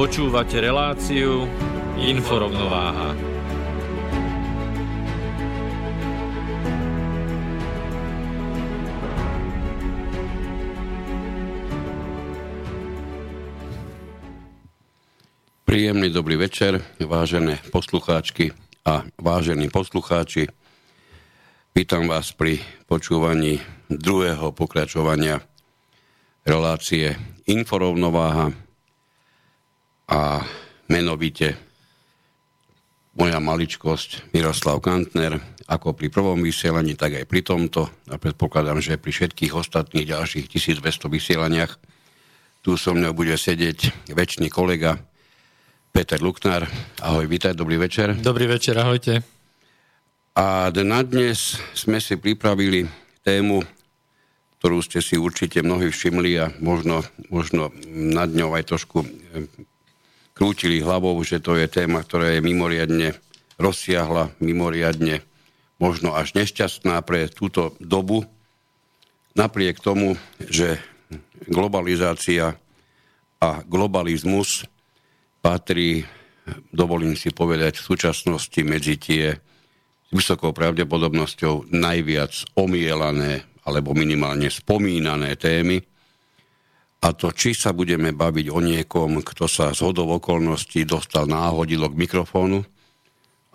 Počúvate reláciu Inforovnováha. Príjemný dobrý večer, vážené poslucháčky a vážení poslucháči. Vítam vás pri počúvaní druhého pokračovania relácie Inforovnováha a menovite moja maličkosť Miroslav Kantner, ako pri prvom vysielaní, tak aj pri tomto. A predpokladám, že pri všetkých ostatných ďalších 1200 vysielaniach tu so mnou bude sedieť väčší kolega Peter Luknár. Ahoj, vítaj, dobrý večer. Dobrý večer, ahojte. A na dnes sme si pripravili tému, ktorú ste si určite mnohí všimli a možno, možno nad ňou aj trošku krútili hlavou, že to je téma, ktorá je mimoriadne rozsiahla, mimoriadne možno až nešťastná pre túto dobu. Napriek tomu, že globalizácia a globalizmus patrí, dovolím si povedať, v súčasnosti medzi tie s vysokou pravdepodobnosťou najviac omielané alebo minimálne spomínané témy, a to, či sa budeme baviť o niekom, kto sa z hodov okolností dostal náhodilo k mikrofónu,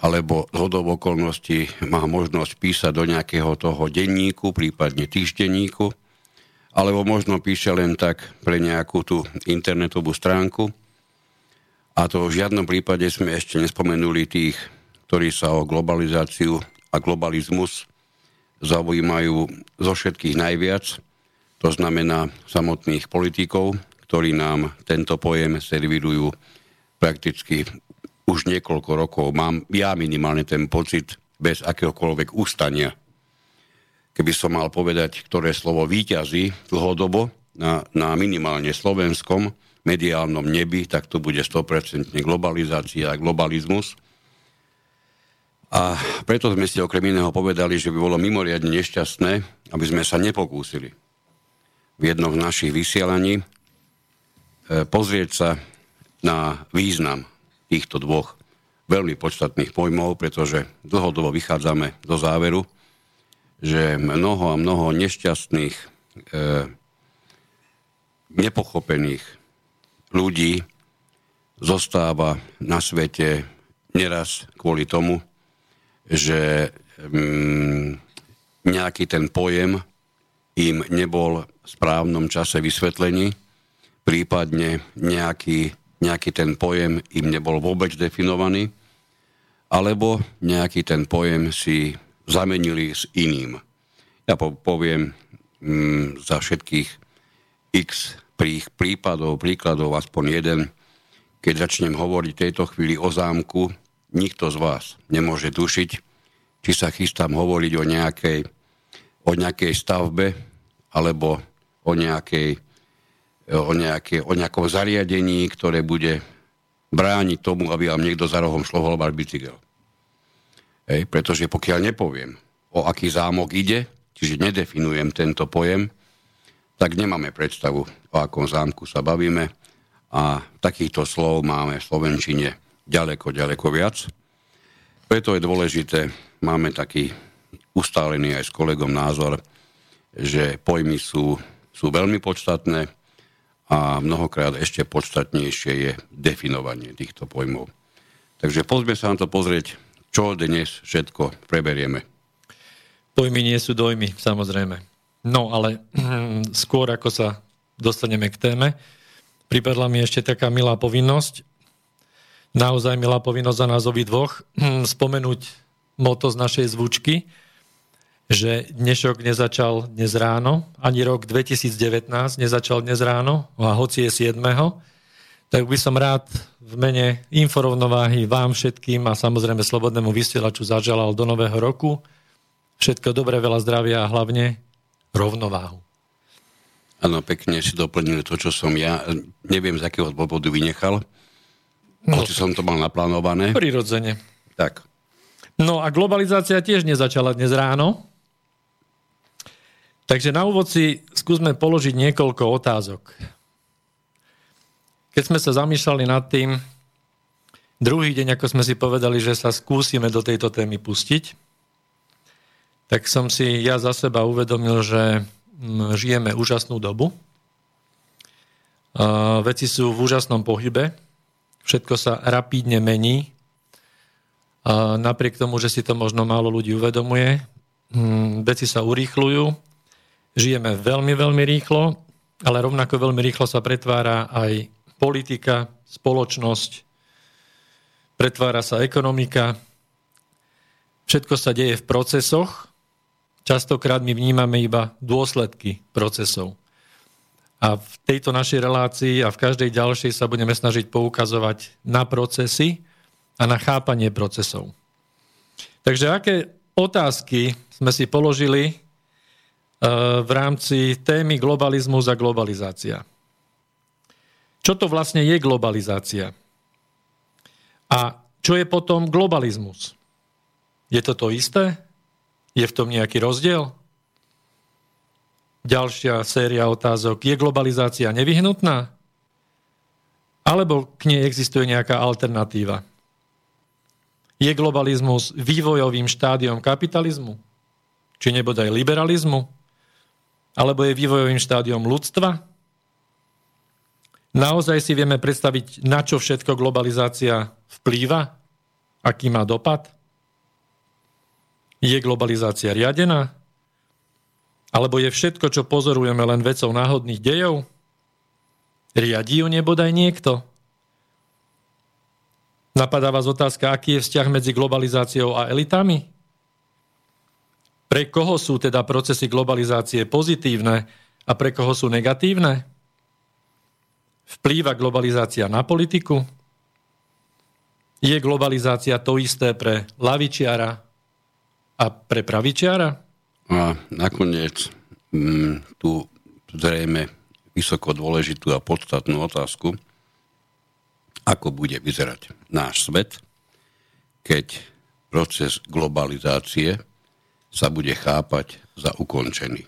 alebo z hodov okolností má možnosť písať do nejakého toho denníku, prípadne týždenníku, alebo možno píše len tak pre nejakú tú internetovú stránku. A to v žiadnom prípade sme ešte nespomenuli tých, ktorí sa o globalizáciu a globalizmus zaujímajú zo všetkých najviac – to znamená samotných politikov, ktorí nám tento pojem servirujú prakticky už niekoľko rokov. Mám ja minimálne ten pocit bez akéhokoľvek ústania. Keby som mal povedať, ktoré slovo výťazí dlhodobo na, na minimálne slovenskom mediálnom nebi, tak to bude 100% globalizácia a globalizmus. A preto sme si okrem iného povedali, že by bolo mimoriadne nešťastné, aby sme sa nepokúsili v jednom z našich vysielaní e, pozrieť sa na význam týchto dvoch veľmi podstatných pojmov, pretože dlhodobo vychádzame do záveru, že mnoho a mnoho nešťastných, e, nepochopených ľudí zostáva na svete neraz kvôli tomu, že mm, nejaký ten pojem im nebol správnom čase vysvetlení, prípadne nejaký, nejaký ten pojem im nebol vôbec definovaný, alebo nejaký ten pojem si zamenili s iným. Ja poviem mm, za všetkých x prípadov, príkladov, aspoň jeden. Keď začnem hovoriť v tejto chvíli o zámku, nikto z vás nemôže tušiť, či sa chystám hovoriť o nejakej, o nejakej stavbe, alebo o, nejakej, o, nejaké, o nejakom zariadení, ktoré bude brániť tomu, aby vám niekto za rohom šlohoval bicykel. Hej, pretože pokiaľ nepoviem, o aký zámok ide, čiže nedefinujem tento pojem, tak nemáme predstavu, o akom zámku sa bavíme a takýchto slov máme v Slovenčine ďaleko, ďaleko viac. Preto je dôležité, máme taký ustálený aj s kolegom názor, že pojmy sú sú veľmi podstatné a mnohokrát ešte podstatnejšie je definovanie týchto pojmov. Takže poďme sa na to pozrieť, čo dnes všetko preberieme. Pojmy nie sú dojmy, samozrejme. No ale skôr ako sa dostaneme k téme, pripadla mi ešte taká milá povinnosť, naozaj milá povinnosť za nás dvoch, spomenúť moto z našej zvučky, že dnešok nezačal dnes ráno, ani rok 2019 nezačal dnes ráno, a hoci je 7. Tak by som rád v mene inforovnováhy vám všetkým a samozrejme Slobodnému vysielaču zaželal do nového roku všetko dobré, veľa zdravia a hlavne rovnováhu. Áno, pekne si doplnili to, čo som ja. Neviem, z akého dôvodu vynechal. No, hoci som to mal naplánované. Prirodzene. Tak. No a globalizácia tiež nezačala dnes ráno. Takže na úvod si skúsme položiť niekoľko otázok. Keď sme sa zamýšľali nad tým, druhý deň, ako sme si povedali, že sa skúsime do tejto témy pustiť, tak som si ja za seba uvedomil, že mm, žijeme úžasnú dobu. Veci sú v úžasnom pohybe, všetko sa rapídne mení. Napriek tomu, že si to možno málo ľudí uvedomuje, mm, veci sa urýchľujú, Žijeme veľmi, veľmi rýchlo, ale rovnako veľmi rýchlo sa pretvára aj politika, spoločnosť, pretvára sa ekonomika. Všetko sa deje v procesoch. Častokrát my vnímame iba dôsledky procesov. A v tejto našej relácii a v každej ďalšej sa budeme snažiť poukazovať na procesy a na chápanie procesov. Takže aké otázky sme si položili v rámci témy globalizmus a globalizácia. Čo to vlastne je globalizácia? A čo je potom globalizmus? Je to to isté? Je v tom nejaký rozdiel? Ďalšia séria otázok. Je globalizácia nevyhnutná? Alebo k nej existuje nejaká alternatíva? Je globalizmus vývojovým štádiom kapitalizmu? Či nebodaj liberalizmu? Alebo je vývojovým štádiom ľudstva? Naozaj si vieme predstaviť, na čo všetko globalizácia vplýva? Aký má dopad? Je globalizácia riadená? Alebo je všetko, čo pozorujeme, len vecou náhodných dejov? Riadí ju nebodaj niekto? Napadá vás otázka, aký je vzťah medzi globalizáciou a elitami? Pre koho sú teda procesy globalizácie pozitívne a pre koho sú negatívne? Vplýva globalizácia na politiku? Je globalizácia to isté pre lavičiara a pre pravičiara? A nakoniec m, mm, tú zrejme vysoko dôležitú a podstatnú otázku, ako bude vyzerať náš svet, keď proces globalizácie sa bude chápať za ukončený.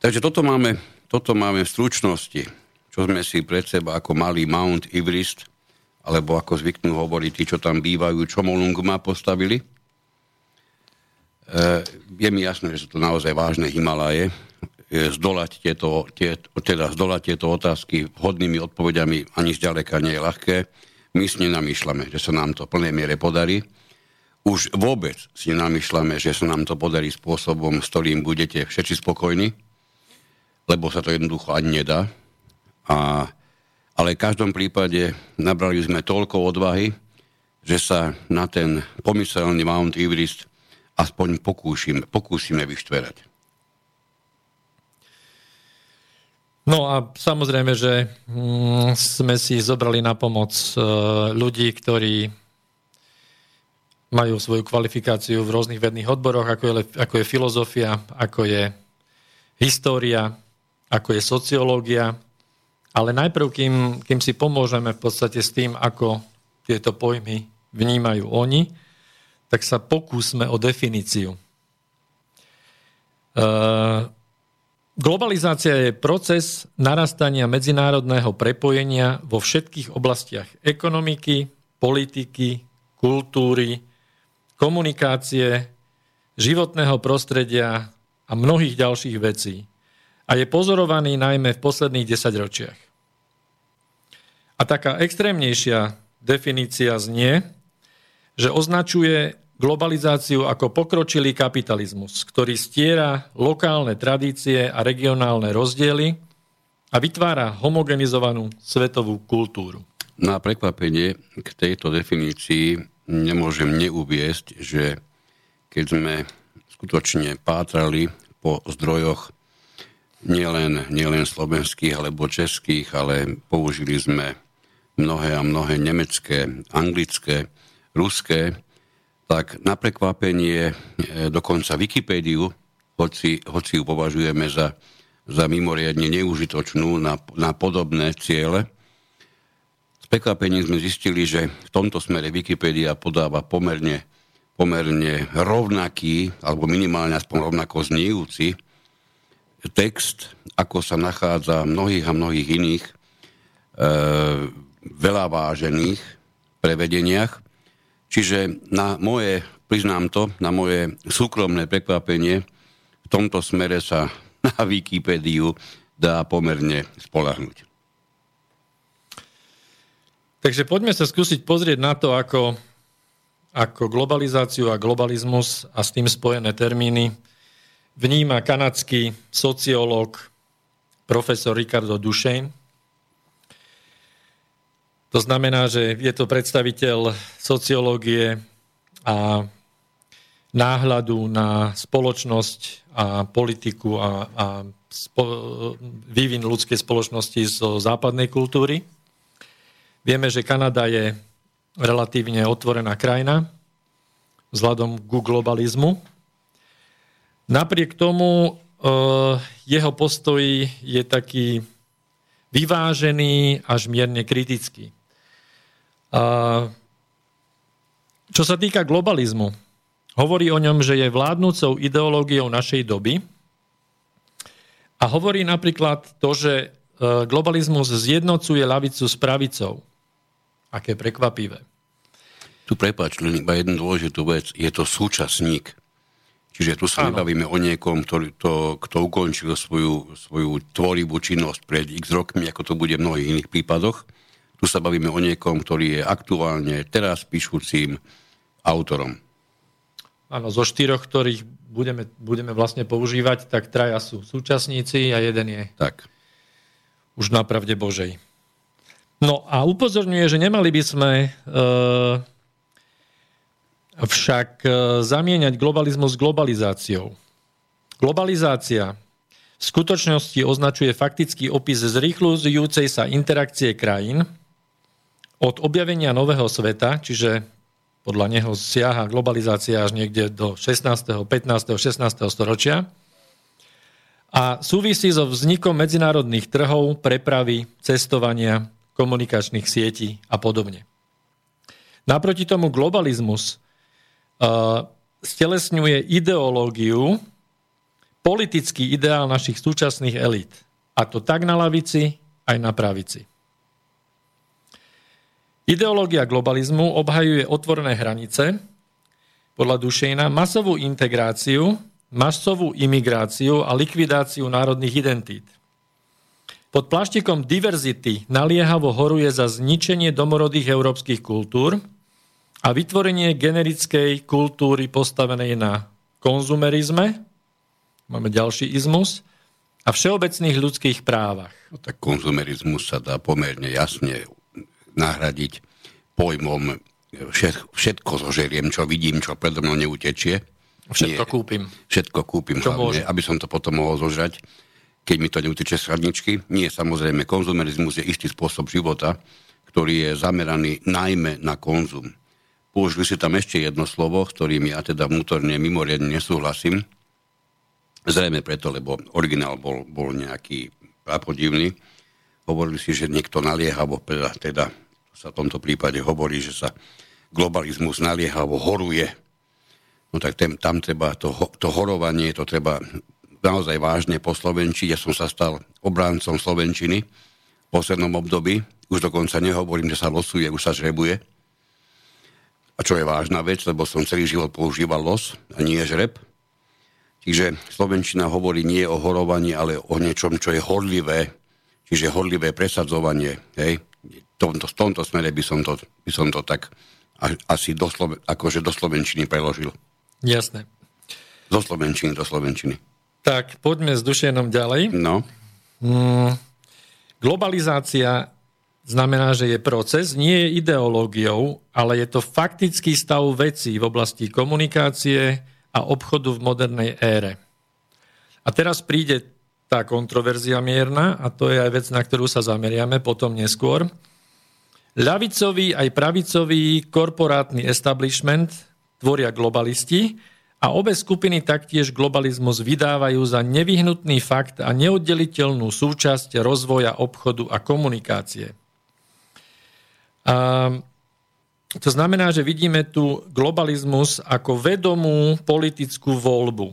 Takže toto máme, toto máme v stručnosti, čo sme si pred seba ako malý Mount Everest, alebo ako zvyknú hovoriť tí, čo tam bývajú, čo Molungma postavili. E, je mi jasné, že sú to naozaj vážne Himalaje. E, zdolať tieto, tie, teda zdolať tieto otázky vhodnými odpovediami ani zďaleka nie je ľahké. My si nenamýšľame, že sa nám to v plnej miere podarí už vôbec si namýšľame, že sa nám to podarí spôsobom, s ktorým budete všetci spokojní, lebo sa to jednoducho ani nedá. A, ale v každom prípade nabrali sme toľko odvahy, že sa na ten pomyselný Mount Everest aspoň pokúšime, pokúsime vyštverať. No a samozrejme, že mm, sme si zobrali na pomoc e, ľudí, ktorí majú svoju kvalifikáciu v rôznych vedných odboroch, ako je, ako je filozofia, ako je história, ako je sociológia. Ale najprv, kým, kým si pomôžeme v podstate s tým, ako tieto pojmy vnímajú oni, tak sa pokúsme o definíciu. Uh, globalizácia je proces narastania medzinárodného prepojenia vo všetkých oblastiach ekonomiky, politiky, kultúry, komunikácie, životného prostredia a mnohých ďalších vecí. a je pozorovaný najmä v posledných desaťročiach. A taká extrémnejšia definícia znie, že označuje globalizáciu ako pokročilý kapitalizmus, ktorý stiera lokálne tradície a regionálne rozdiely a vytvára homogenizovanú svetovú kultúru. Na prekvapenie k tejto definícii nemôžem neuviesť, že keď sme skutočne pátrali po zdrojoch nielen, nielen slovenských alebo českých, ale použili sme mnohé a mnohé nemecké, anglické, ruské, tak na prekvapenie e, dokonca Wikipédiu, hoci, hoci ju považujeme za, za mimoriadne neužitočnú na, na podobné ciele, prekvapením sme zistili, že v tomto smere Wikipédia podáva pomerne, pomerne rovnaký, alebo minimálne aspoň rovnako zníjúci text, ako sa nachádza mnohých a mnohých iných e, veľa vážených prevedeniach. Čiže na moje, priznám to, na moje súkromné prekvapenie v tomto smere sa na Wikipédiu dá pomerne spolahnuť. Takže poďme sa skúsiť pozrieť na to, ako, ako globalizáciu a globalizmus a s tým spojené termíny vníma kanadský sociológ profesor Ricardo Duchesne. To znamená, že je to predstaviteľ sociológie a náhľadu na spoločnosť a politiku a, a spo, vývin ľudskej spoločnosti zo západnej kultúry. Vieme, že Kanada je relatívne otvorená krajina vzhľadom ku globalizmu. Napriek tomu e, jeho postoj je taký vyvážený až mierne kritický. Čo sa týka globalizmu, hovorí o ňom, že je vládnúcou ideológiou našej doby a hovorí napríklad to, že e, globalizmus zjednocuje lavicu s pravicou. Aké prekvapivé. Tu prepáč, len iba jednu dôležitú vec. Je to súčasník. Čiže tu sa nebavíme o niekom, ktorý to, kto ukončil svoju, svoju tvorivú činnosť pred x rokmi, ako to bude v mnohých iných prípadoch. Tu sa bavíme o niekom, ktorý je aktuálne teraz píšucím autorom. Áno, zo štyroch, ktorých budeme, budeme vlastne používať, tak traja sú súčasníci a jeden je tak. už na pravde Božej. No a upozorňuje, že nemali by sme e, však e, zamieňať globalizmus s globalizáciou. Globalizácia v skutočnosti označuje faktický opis zrýchlujúcej sa interakcie krajín od objavenia nového sveta, čiže podľa neho siaha globalizácia až niekde do 16., 15., 16. storočia a súvisí so vznikom medzinárodných trhov, prepravy, cestovania, komunikačných sietí a podobne. Naproti tomu globalizmus uh, stelesňuje ideológiu, politický ideál našich súčasných elít. A to tak na lavici, aj na pravici. Ideológia globalizmu obhajuje otvorené hranice, podľa Dušejna, masovú integráciu, masovú imigráciu a likvidáciu národných identít. Pod pláštikom diverzity naliehavo horuje za zničenie domorodých európskych kultúr a vytvorenie generickej kultúry postavenej na konzumerizme, máme ďalší izmus, a všeobecných ľudských právach. No, tak konzumerizmus sa dá pomerne jasne nahradiť pojmom všetko zožeriem, čo vidím, čo predo mnou neutečie. Všetko Nie, kúpim. Všetko kúpim čo hlavne, môžem. aby som to potom mohol zožrať keď mi to neutečie z chladničky. Nie, samozrejme, konzumerizmus je istý spôsob života, ktorý je zameraný najmä na konzum. Použili si tam ešte jedno slovo, s ktorým ja teda vnútorne mimoriadne nesúhlasím. Zrejme preto, lebo originál bol, bol nejaký prapodivný. Hovorili si, že niekto naliehavo, teda, teda sa v tomto prípade hovorí, že sa globalizmus naliehavo horuje. No tak ten, tam treba to, to horovanie, to treba naozaj vážne po Slovenči. Ja som sa stal obráncom Slovenčiny v poslednom období. Už dokonca nehovorím, že sa losuje, už sa žrebuje. A čo je vážna vec, lebo som celý život používal los a nie žreb. Čiže Slovenčina hovorí nie o horovaní, ale o niečom, čo je horlivé, čiže horlivé presadzovanie. Hej. Tomto, v tomto smere by som to, by som to tak asi do, akože do Slovenčiny preložil. Jasné. Zo Slovenčiny do Slovenčiny. Tak, poďme s Dušenom ďalej. No. Mm, globalizácia znamená, že je proces, nie je ideológiou, ale je to faktický stav vecí v oblasti komunikácie a obchodu v modernej ére. A teraz príde tá kontroverzia mierna, a to je aj vec, na ktorú sa zameriame potom neskôr. Ľavicový aj pravicový korporátny establishment tvoria globalisti, a obe skupiny taktiež globalizmus vydávajú za nevyhnutný fakt a neoddeliteľnú súčasť rozvoja obchodu a komunikácie. A to znamená, že vidíme tu globalizmus ako vedomú politickú voľbu.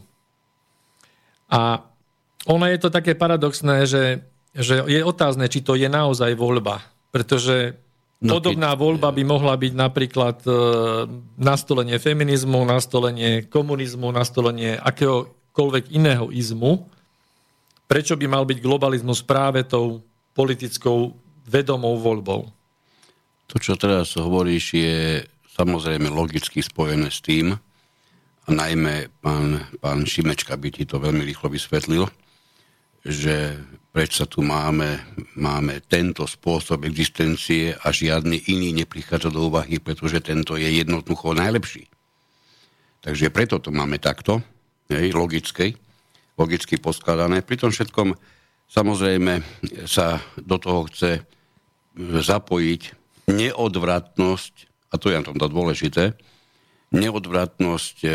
A ono je to také paradoxné, že, že je otázne, či to je naozaj voľba. Pretože No, Podobná voľba by mohla byť napríklad e, nastolenie feminizmu, nastolenie komunizmu, nastolenie akéhokoľvek iného izmu. Prečo by mal byť globalizmus práve tou politickou vedomou voľbou? To, čo teraz hovoríš, je samozrejme logicky spojené s tým, a najmä pán, pán Šimečka by ti to veľmi rýchlo vysvetlil, že prečo tu máme, máme tento spôsob existencie a žiadny iný neprichádza do úvahy, pretože tento je jednoducho najlepší. Takže preto to máme takto, hej, logicky, logicky poskladané. Pri tom všetkom samozrejme sa do toho chce zapojiť neodvratnosť, a to je na tomto dôležité, neodvratnosť e,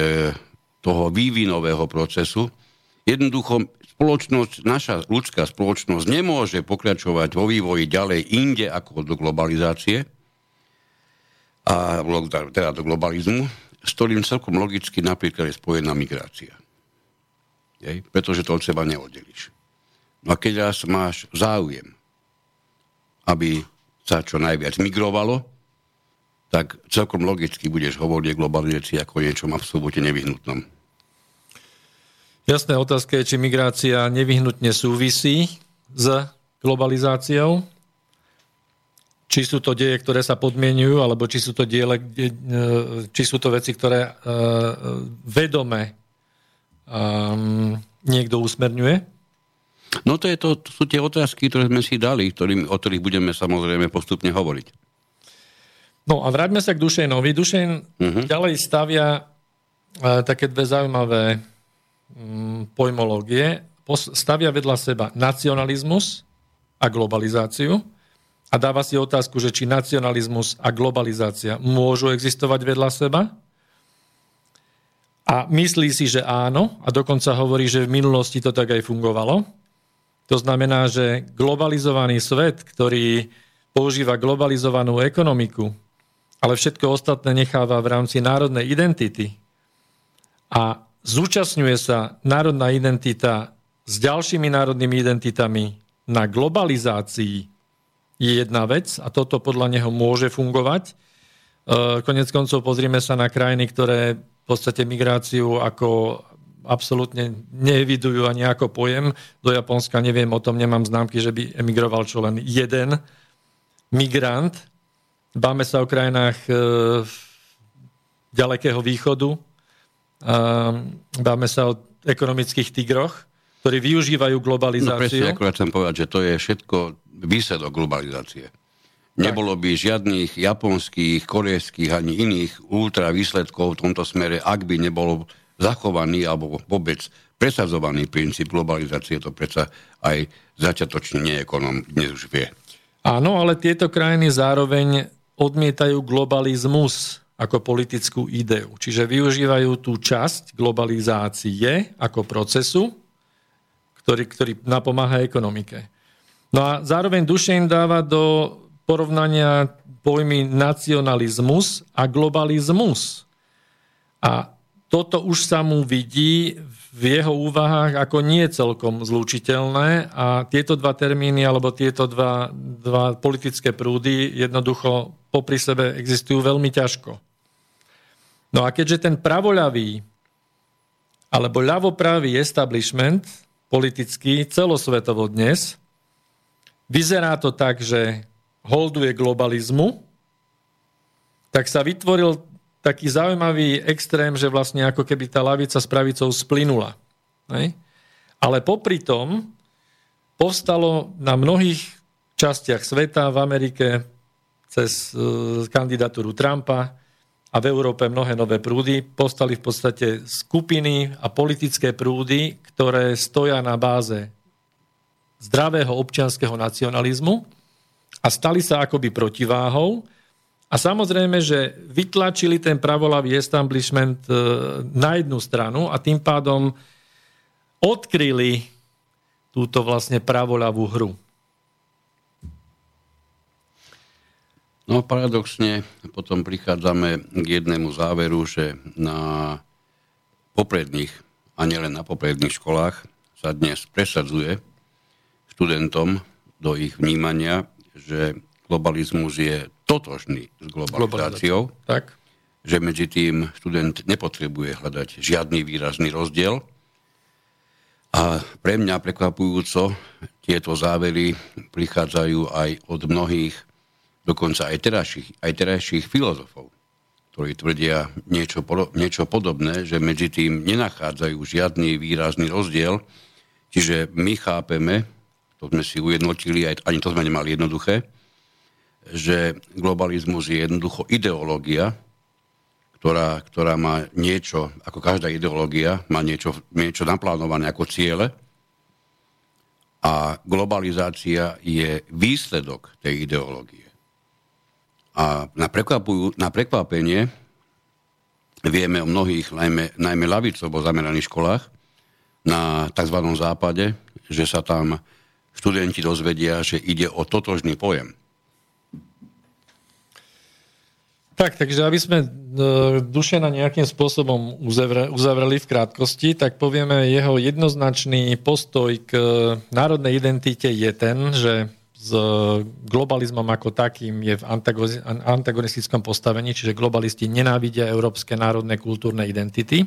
toho vývinového procesu. Jednoducho spoločnosť, naša ľudská spoločnosť nemôže pokračovať vo vývoji ďalej inde ako do globalizácie, a, teda do globalizmu, s ktorým celkom logicky napríklad je spojená migrácia. Jej? Pretože to od seba neoddelíš. No a keď raz máš záujem, aby sa čo najviac migrovalo, tak celkom logicky budeš hovoriť o globalizácii ako o niečom absolútne nevyhnutnom. Jasná otázka je, či migrácia nevyhnutne súvisí s globalizáciou, či sú to deje, ktoré sa podmienujú, alebo či sú to, diele, e, či sú to veci, ktoré uh, vedome um, niekto usmerňuje? No to, je to, to sú tie otázky, ktoré sme si dali, ktorým, o ktorých budeme samozrejme postupne hovoriť. No a vráťme sa k Dušenovi. Dušen uh-huh. ďalej stavia uh, také dve zaujímavé pojmológie stavia vedľa seba nacionalizmus a globalizáciu a dáva si otázku, že či nacionalizmus a globalizácia môžu existovať vedľa seba a myslí si, že áno a dokonca hovorí, že v minulosti to tak aj fungovalo. To znamená, že globalizovaný svet, ktorý používa globalizovanú ekonomiku, ale všetko ostatné necháva v rámci národnej identity a zúčastňuje sa národná identita s ďalšími národnými identitami na globalizácii je jedna vec a toto podľa neho môže fungovať. E, konec koncov pozrieme sa na krajiny, ktoré v podstate migráciu ako absolútne neevidujú ani ako pojem. Do Japonska neviem, o tom nemám známky, že by emigroval čo len jeden migrant. Báme sa o krajinách e, ďalekého východu, Báme sa o ekonomických tigroch, ktorí využívajú globalizáciu. No presne, akurát chcem povedať, že to je všetko výsledok globalizácie. Nebolo by žiadnych japonských, korejských ani iných ultra výsledkov v tomto smere, ak by nebolo zachovaný alebo vôbec presadzovaný princíp globalizácie, to predsa aj začiatočne neekonom dnes už vie. Áno, ale tieto krajiny zároveň odmietajú globalizmus ako politickú ideu. Čiže využívajú tú časť globalizácie ako procesu, ktorý, ktorý napomáha ekonomike. No a zároveň Dušein dáva do porovnania pojmy nacionalizmus a globalizmus. A toto už sa mu vidí v jeho úvahách ako nie celkom zlúčiteľné a tieto dva termíny alebo tieto dva, dva politické prúdy jednoducho popri sebe existujú veľmi ťažko. No a keďže ten pravoľavý alebo ľavopravý establishment politický celosvetovo dnes, vyzerá to tak, že holduje globalizmu, tak sa vytvoril taký zaujímavý extrém, že vlastne ako keby tá lavica s pravicou splynula. Ale popri tom povstalo na mnohých častiach sveta, v Amerike cez e, kandidatúru Trumpa a v Európe mnohé nové prúdy, povstali v podstate skupiny a politické prúdy, ktoré stoja na báze zdravého občianského nacionalizmu a stali sa akoby protiváhou a samozrejme, že vytlačili ten pravolavý establishment e, na jednu stranu a tým pádom odkryli túto vlastne pravoľavú hru. No paradoxne potom prichádzame k jednému záveru, že na popredných, a nielen na popredných školách, sa dnes presadzuje študentom do ich vnímania, že globalizmus je totožný s globalizáciou, tak. že medzi tým študent nepotrebuje hľadať žiadny výrazný rozdiel. A pre mňa prekvapujúco tieto závery prichádzajú aj od mnohých, dokonca aj terajších, aj terajších filozofov, ktorí tvrdia niečo, niečo podobné, že medzi tým nenachádzajú žiadny výrazný rozdiel. Čiže my chápeme, to sme si ujednotili, aj, ani to sme nemali jednoduché, že globalizmus je jednoducho ideológia, ktorá, ktorá má niečo, ako každá ideológia, má niečo, niečo naplánované ako ciele a globalizácia je výsledok tej ideológie. A na, na prekvapenie vieme o mnohých, najmä, najmä lavicovo zameraných školách na tzv. západe, že sa tam študenti dozvedia, že ide o totožný pojem – Tak, takže aby sme e, Dušena nejakým spôsobom uzavreli v krátkosti, tak povieme, jeho jednoznačný postoj k národnej identite je ten, že s globalizmom ako takým je v antagonistickom postavení, čiže globalisti nenávidia európske národné kultúrne identity.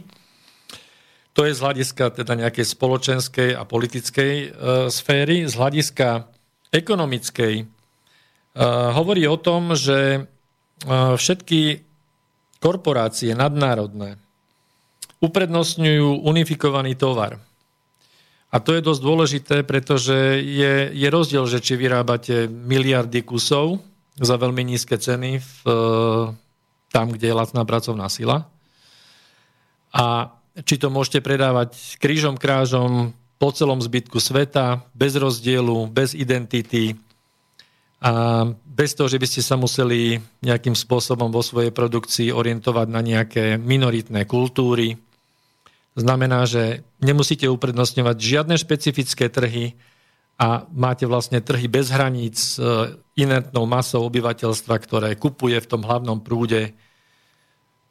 To je z hľadiska teda nejakej spoločenskej a politickej e, sféry. Z hľadiska ekonomickej e, hovorí o tom, že všetky korporácie nadnárodné uprednostňujú unifikovaný tovar. A to je dosť dôležité, pretože je, je rozdiel, že či vyrábate miliardy kusov za veľmi nízke ceny v, tam, kde je lacná pracovná sila. A či to môžete predávať krížom krážom po celom zbytku sveta, bez rozdielu, bez identity, a bez toho, že by ste sa museli nejakým spôsobom vo svojej produkcii orientovať na nejaké minoritné kultúry. Znamená, že nemusíte uprednostňovať žiadne špecifické trhy a máte vlastne trhy bez hraníc s e, inertnou masou obyvateľstva, ktoré kupuje v tom hlavnom prúde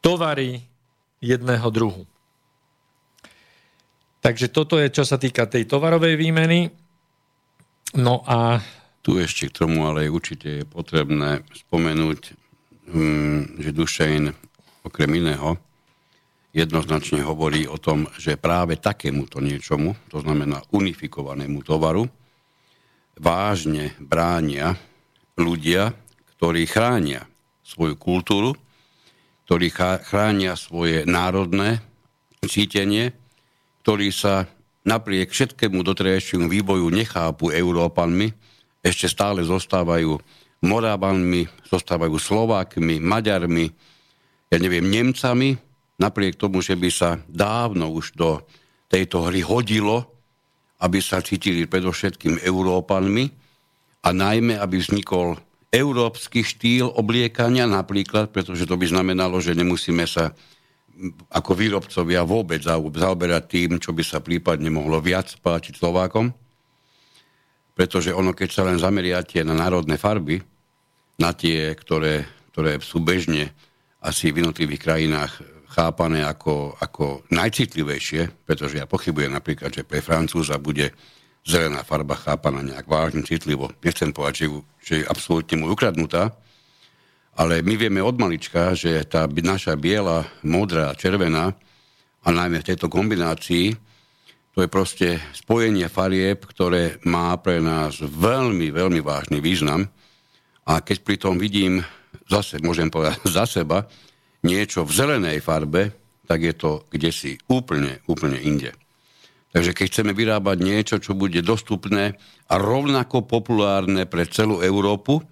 tovary jedného druhu. Takže toto je, čo sa týka tej tovarovej výmeny. No a tu ešte k tomu ale určite je potrebné spomenúť, mm, že Dušejn okrem iného jednoznačne hovorí o tom, že práve takémuto niečomu, to znamená unifikovanému tovaru, vážne bránia ľudia, ktorí chránia svoju kultúru, ktorí chránia svoje národné cítenie, ktorí sa napriek všetkému doterajšiemu vývoju nechápu Európanmi, ešte stále zostávajú Morávanmi, zostávajú Slovákmi, Maďarmi, ja neviem, Nemcami, napriek tomu, že by sa dávno už do tejto hry hodilo, aby sa cítili predovšetkým Európanmi a najmä, aby vznikol európsky štýl obliekania napríklad, pretože to by znamenalo, že nemusíme sa ako výrobcovia vôbec zaoberať tým, čo by sa prípadne mohlo viac páčiť Slovákom. Pretože ono, keď sa len zameriate na národné farby, na tie, ktoré, ktoré sú bežne asi v jednotlivých krajinách chápané ako, ako najcitlivejšie, pretože ja pochybujem napríklad, že pre Francúza bude zelená farba chápaná nejak vážne citlivo. Nechcem povedať, že, že je absolútne mu ukradnutá, ale my vieme od malička, že tá naša biela, modrá, červená a najmä v tejto kombinácii, to je proste spojenie farieb, ktoré má pre nás veľmi, veľmi vážny význam. A keď pri tom vidím, zase môžem povedať za seba, niečo v zelenej farbe, tak je to kde si úplne, úplne inde. Takže keď chceme vyrábať niečo, čo bude dostupné a rovnako populárne pre celú Európu,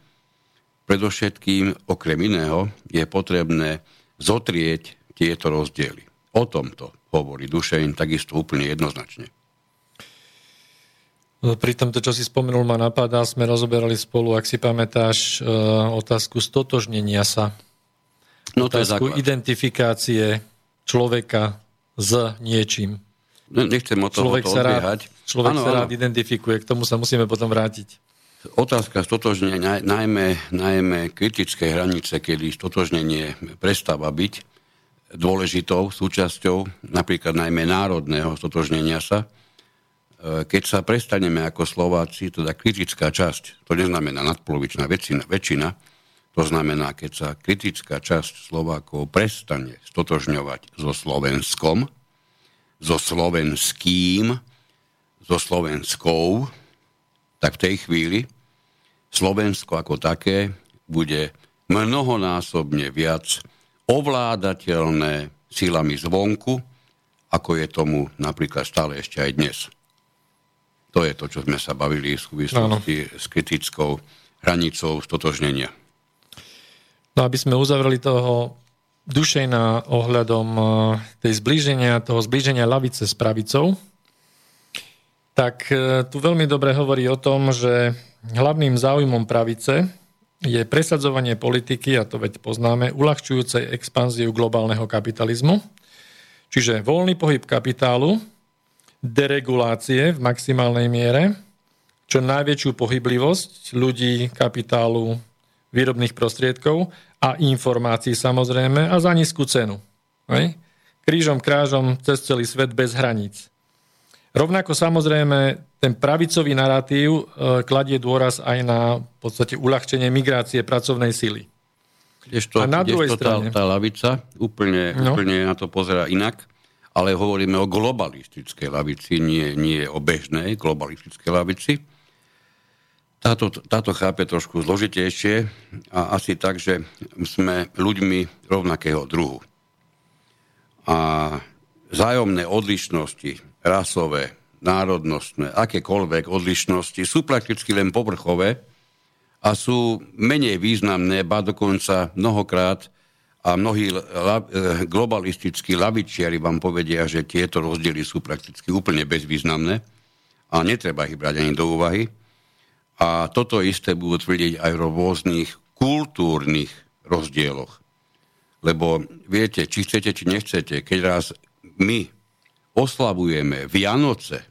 predovšetkým, okrem iného, je potrebné zotrieť tieto rozdiely. O tomto hovorí Dušeň takisto úplne jednoznačne. Pri tomto, čo si spomenul, ma napadá, sme rozoberali spolu, ak si pamätáš, e, otázku stotožnenia sa. No, to je identifikácie človeka s niečím. Nechcem o toho človek to odbiehať. Sa rád, človek ano, sa rád identifikuje, k tomu sa musíme potom vrátiť. Otázka stotožnenia, najmä, najmä kritické hranice, kedy stotožnenie prestáva byť dôležitou súčasťou, napríklad najmä národného stotožnenia sa, e, keď sa prestaneme ako Slováci, teda kritická časť, to neznamená nadpolovičná väčšina, väčšina to znamená, keď sa kritická časť Slovákov prestane stotožňovať so Slovenskom, so slovenským, so slovenskou, tak v tej chvíli Slovensko ako také bude mnohonásobne viac ovládateľné silami zvonku, ako je tomu napríklad stále ešte aj dnes. To je to, čo sme sa bavili v súvislosti s kritickou hranicou stotožnenia. No aby sme uzavreli toho Dušejna ohľadom eh, tej zblíženia, toho zblíženia lavice s pravicou, tak eh, tu veľmi dobre hovorí o tom, že hlavným záujmom pravice je presadzovanie politiky, a to veď poznáme, uľahčujúcej expanziu globálneho kapitalizmu, čiže voľný pohyb kapitálu, deregulácie v maximálnej miere, čo najväčšiu pohyblivosť ľudí, kapitálu, výrobných prostriedkov a informácií samozrejme a za nízku cenu. Hej? Krížom, krážom cez celý svet bez hraníc. Rovnako samozrejme ten pravicový narratív e, kladie dôraz aj na v podstate uľahčenie migrácie pracovnej sily. Kdežto, a na druhej strane... Tá, tá lavica úplne, no. úplne na to pozera inak, ale hovoríme o globalistickej lavici, nie, nie o bežnej globalistickej lavici táto, táto chápe trošku zložitejšie a asi tak, že sme ľuďmi rovnakého druhu. A zájomné odlišnosti, rasové, národnostné, akékoľvek odlišnosti sú prakticky len povrchové a sú menej významné, ba dokonca mnohokrát a mnohí la, e, globalistickí lavičiari vám povedia, že tieto rozdiely sú prakticky úplne bezvýznamné a netreba ich brať ani do úvahy. A toto isté budú tvrdiť aj v rôznych kultúrnych rozdieloch. Lebo viete, či chcete, či nechcete, keď raz my oslavujeme Vianoce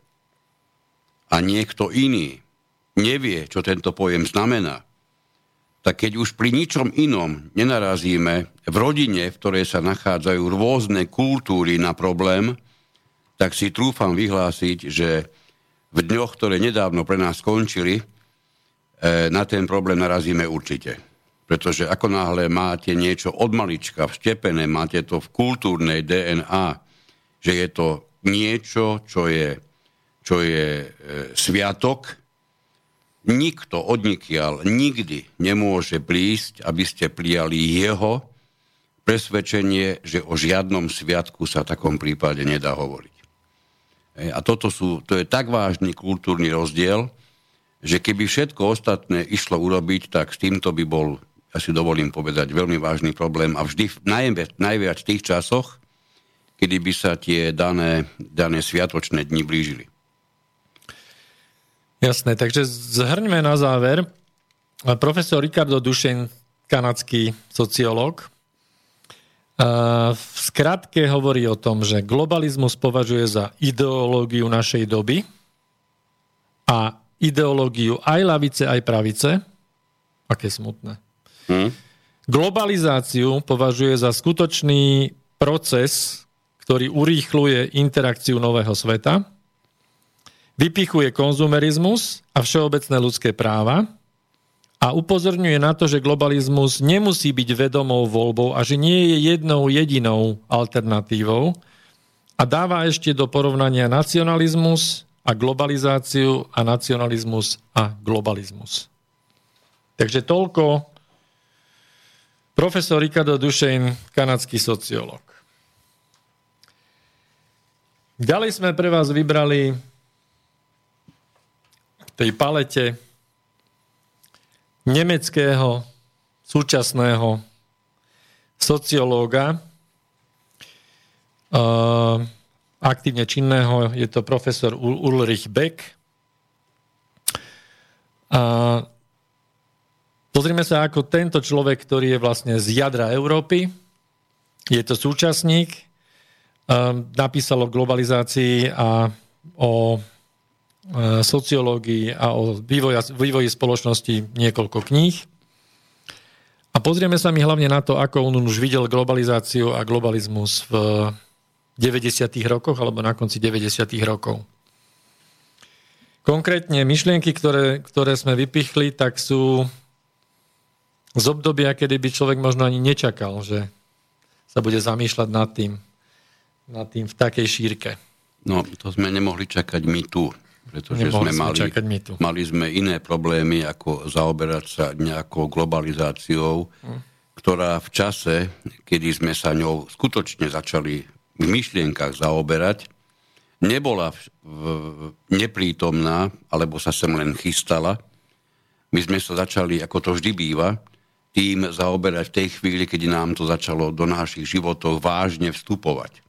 a niekto iný nevie, čo tento pojem znamená, tak keď už pri ničom inom nenarazíme v rodine, v ktorej sa nachádzajú rôzne kultúry na problém, tak si trúfam vyhlásiť, že v dňoch, ktoré nedávno pre nás skončili, na ten problém narazíme určite. Pretože ako náhle máte niečo od malička vštepené, máte to v kultúrnej DNA, že je to niečo, čo je, čo je e, sviatok, nikto odnikiaľ nikdy nemôže prísť, aby ste prijali jeho presvedčenie, že o žiadnom sviatku sa v takom prípade nedá hovoriť. E, a toto sú, to je tak vážny kultúrny rozdiel, že keby všetko ostatné išlo urobiť, tak s týmto by bol, ja si dovolím povedať, veľmi vážny problém a vždy najviac, najviac v tých časoch, kedy by sa tie dané, dané sviatočné dni blížili. Jasné, takže zhrňme na záver. Profesor Ricardo Dušen, kanadský sociológ, v skratke hovorí o tom, že globalizmus považuje za ideológiu našej doby a ideológiu aj lavice, aj pravice. Aké smutné. Hmm. Globalizáciu považuje za skutočný proces, ktorý urýchluje interakciu nového sveta, vypichuje konzumerizmus a všeobecné ľudské práva a upozorňuje na to, že globalizmus nemusí byť vedomou voľbou a že nie je jednou jedinou alternatívou, a dáva ešte do porovnania nacionalizmus a globalizáciu a nacionalizmus a globalizmus. Takže toľko profesor Ricardo Dušejn, kanadský sociológ. Ďalej sme pre vás vybrali v tej palete nemeckého súčasného sociológa, aktívne činného, je to profesor Ulrich Beck. A pozrime sa, ako tento človek, ktorý je vlastne z jadra Európy, je to súčasník, napísal o globalizácii a o sociológii a o vývoji, vývoji spoločnosti niekoľko kníh. A pozrieme sa mi hlavne na to, ako on už videl globalizáciu a globalizmus v 90. rokoch alebo na konci 90. rokov. Konkrétne myšlienky, ktoré, ktoré sme vypichli, tak sú z obdobia, kedy by človek možno ani nečakal, že sa bude zamýšľať nad tým, nad tým v takej šírke. No, to sme nemohli čakať my tu pretože sme mali, mali sme iné problémy, ako zaoberať sa nejakou globalizáciou, hm. ktorá v čase, kedy sme sa ňou skutočne začali v myšlienkach zaoberať, nebola v, v, neprítomná, alebo sa sem len chystala. My sme sa začali, ako to vždy býva, tým zaoberať v tej chvíli, keď nám to začalo do našich životov vážne vstupovať.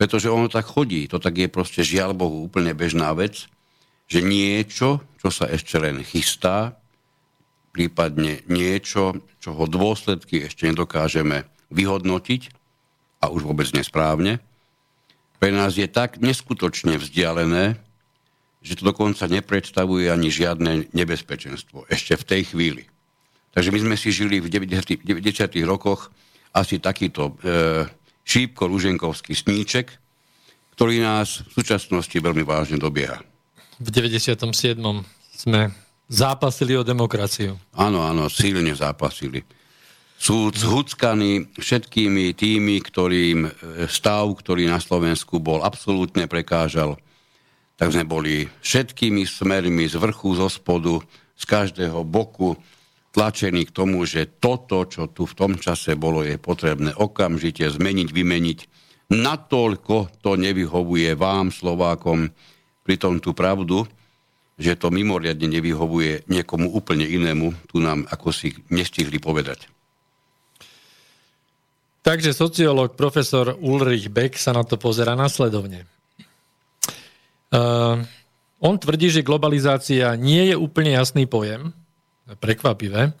Pretože ono tak chodí, to tak je proste žiaľ Bohu úplne bežná vec, že niečo, čo sa ešte len chystá, prípadne niečo, čoho dôsledky ešte nedokážeme vyhodnotiť, a už vôbec nesprávne, pre nás je tak neskutočne vzdialené, že to dokonca nepredstavuje ani žiadne nebezpečenstvo ešte v tej chvíli. Takže my sme si žili v 90. 90. rokoch asi takýto e, šípko Ruženkovský sníček, ktorý nás v súčasnosti veľmi vážne dobieha. V 97. sme zápasili o demokraciu. Áno, áno, silne zápasili. Sú zhuckaní všetkými tými, ktorým e, stav, ktorý na Slovensku bol, absolútne prekážal. Tak sme boli všetkými smermi z vrchu, zo spodu, z každého boku tlačení k tomu, že toto, čo tu v tom čase bolo, je potrebné okamžite zmeniť, vymeniť. Natoľko to nevyhovuje vám, Slovákom, pritom tú pravdu, že to mimoriadne nevyhovuje niekomu úplne inému, tu nám ako si nestihli povedať. Takže sociológ profesor Ulrich Beck sa na to pozera nasledovne. Uh, on tvrdí, že globalizácia nie je úplne jasný pojem, prekvapivé.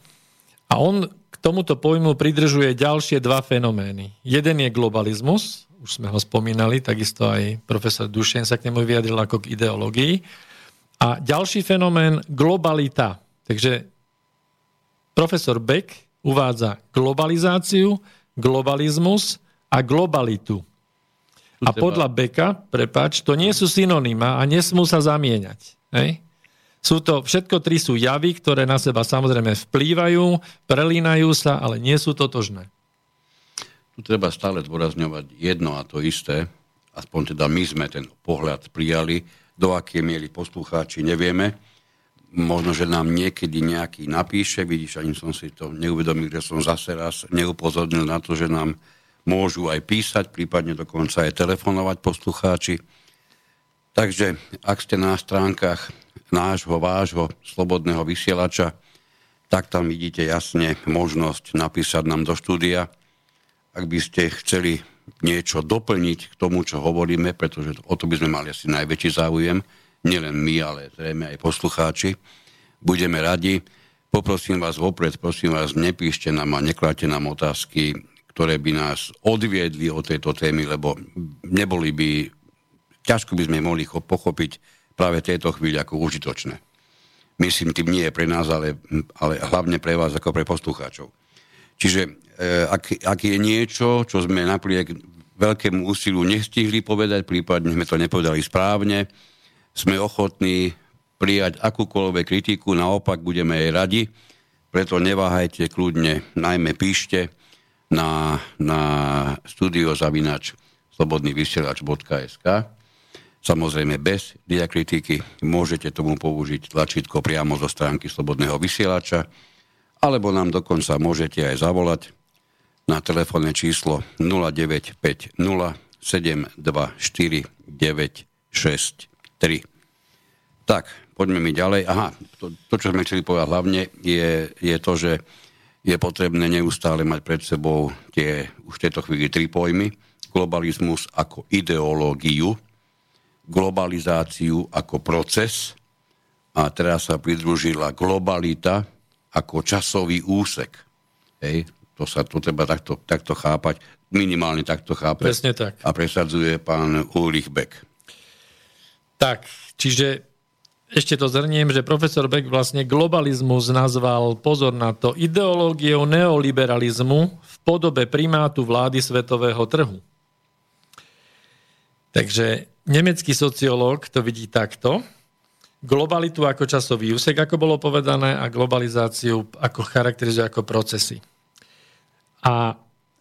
A on k tomuto pojmu pridržuje ďalšie dva fenomény. Jeden je globalizmus, už sme ho spomínali, takisto aj profesor Dušen sa k nemu vyjadril ako k ideológii. A ďalší fenomén globalita. Takže profesor Beck uvádza globalizáciu, globalizmus a globalitu. A podľa Beka, prepač, to nie sú synonyma a nesmú sa zamieňať. Hej? Sú to, všetko tri sú javy, ktoré na seba samozrejme vplývajú, prelínajú sa, ale nie sú totožné. Tu treba stále zdôrazňovať jedno a to isté, aspoň teda my sme ten pohľad prijali, do aké miery poslucháči nevieme. Možno, že nám niekedy nejaký napíše, vidíš, ani som si to neuvedomil, že som zase raz neupozornil na to, že nám môžu aj písať, prípadne dokonca aj telefonovať poslucháči. Takže ak ste na stránkach nášho, vášho slobodného vysielača, tak tam vidíte jasne možnosť napísať nám do štúdia. Ak by ste chceli niečo doplniť k tomu, čo hovoríme, pretože o to by sme mali asi najväčší záujem, nielen my, ale zrejme aj poslucháči. Budeme radi. Poprosím vás vopred, prosím vás, nepíšte nám a nekláte nám otázky, ktoré by nás odviedli od tejto témy, lebo neboli by, ťažko by sme mohli pochopiť, práve tieto chvíli ako užitočné. Myslím, tým nie je pre nás, ale, ale hlavne pre vás ako pre poslucháčov. Čiže e, ak, ak je niečo, čo sme napriek veľkému úsilu nestihli povedať, prípadne sme to nepovedali správne, sme ochotní prijať akúkoľvek kritiku, naopak budeme jej radi, preto neváhajte kľudne, najmä píšte na, na studiozavinač slobodnyvysielač.sk. Samozrejme bez diakritiky môžete tomu použiť tlačítko priamo zo stránky Slobodného vysielača, alebo nám dokonca môžete aj zavolať na telefónne číslo 0950 724 963. Tak, poďme mi ďalej. Aha, to, to čo sme chceli povedať hlavne, je, je to, že je potrebné neustále mať pred sebou tie už v tejto chvíli tri pojmy. Globalizmus ako ideológiu, globalizáciu ako proces a teraz sa pridružila globalita ako časový úsek. Hej, to sa to treba takto, takto chápať, minimálne takto chápe. Presne tak. A presadzuje pán Ulrich Beck. Tak, čiže ešte to zhrniem, že profesor Beck vlastne globalizmus nazval, pozor na to, ideológiou neoliberalizmu v podobe primátu vlády svetového trhu. Takže nemecký sociológ to vidí takto. Globalitu ako časový úsek, ako bolo povedané, a globalizáciu ako charakterizuje ako procesy. A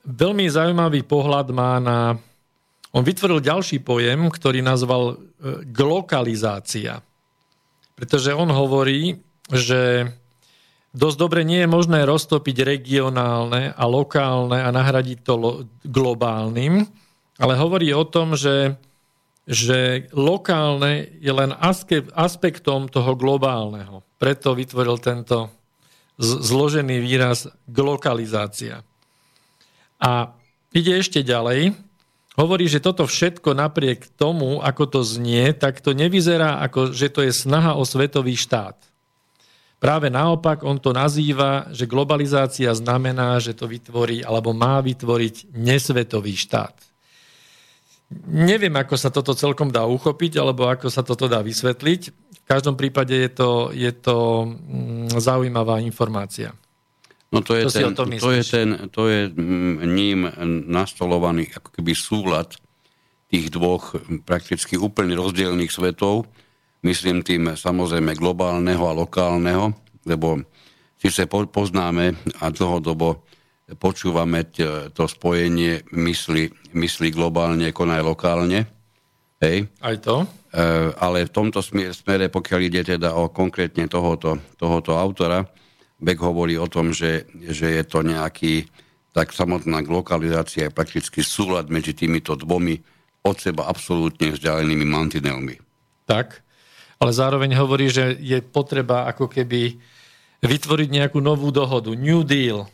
veľmi zaujímavý pohľad má na... On vytvoril ďalší pojem, ktorý nazval e, glokalizácia. Pretože on hovorí, že dosť dobre nie je možné roztopiť regionálne a lokálne a nahradiť to lo- globálnym, ale hovorí o tom, že, že lokálne je len aspektom toho globálneho. Preto vytvoril tento zložený výraz glokalizácia. A ide ešte ďalej, hovorí, že toto všetko napriek tomu, ako to znie, tak to nevyzerá ako, že to je snaha o svetový štát. Práve naopak, on to nazýva, že globalizácia znamená, že to vytvorí, alebo má vytvoriť nesvetový štát. Neviem, ako sa toto celkom dá uchopiť, alebo ako sa toto dá vysvetliť. V každom prípade je to, je to mm, zaujímavá informácia. No to je, ten, to, je ten, to je ním nastolovaný ako keby súlad tých dvoch prakticky úplne rozdielných svetov, myslím tým samozrejme globálneho a lokálneho, lebo síce poznáme a dlhodobo počúvame to spojenie mysli, mysli globálne, konaj lokálne. Hej. Aj to? E, ale v tomto smere, pokiaľ ide teda o konkrétne tohoto, tohoto autora, Beck hovorí o tom, že, že je to nejaký, tak samotná lokalizácia je prakticky súlad medzi týmito dvomi od seba absolútne vzdialenými mantinelmi. Tak, ale zároveň hovorí, že je potreba ako keby vytvoriť nejakú novú dohodu, New Deal,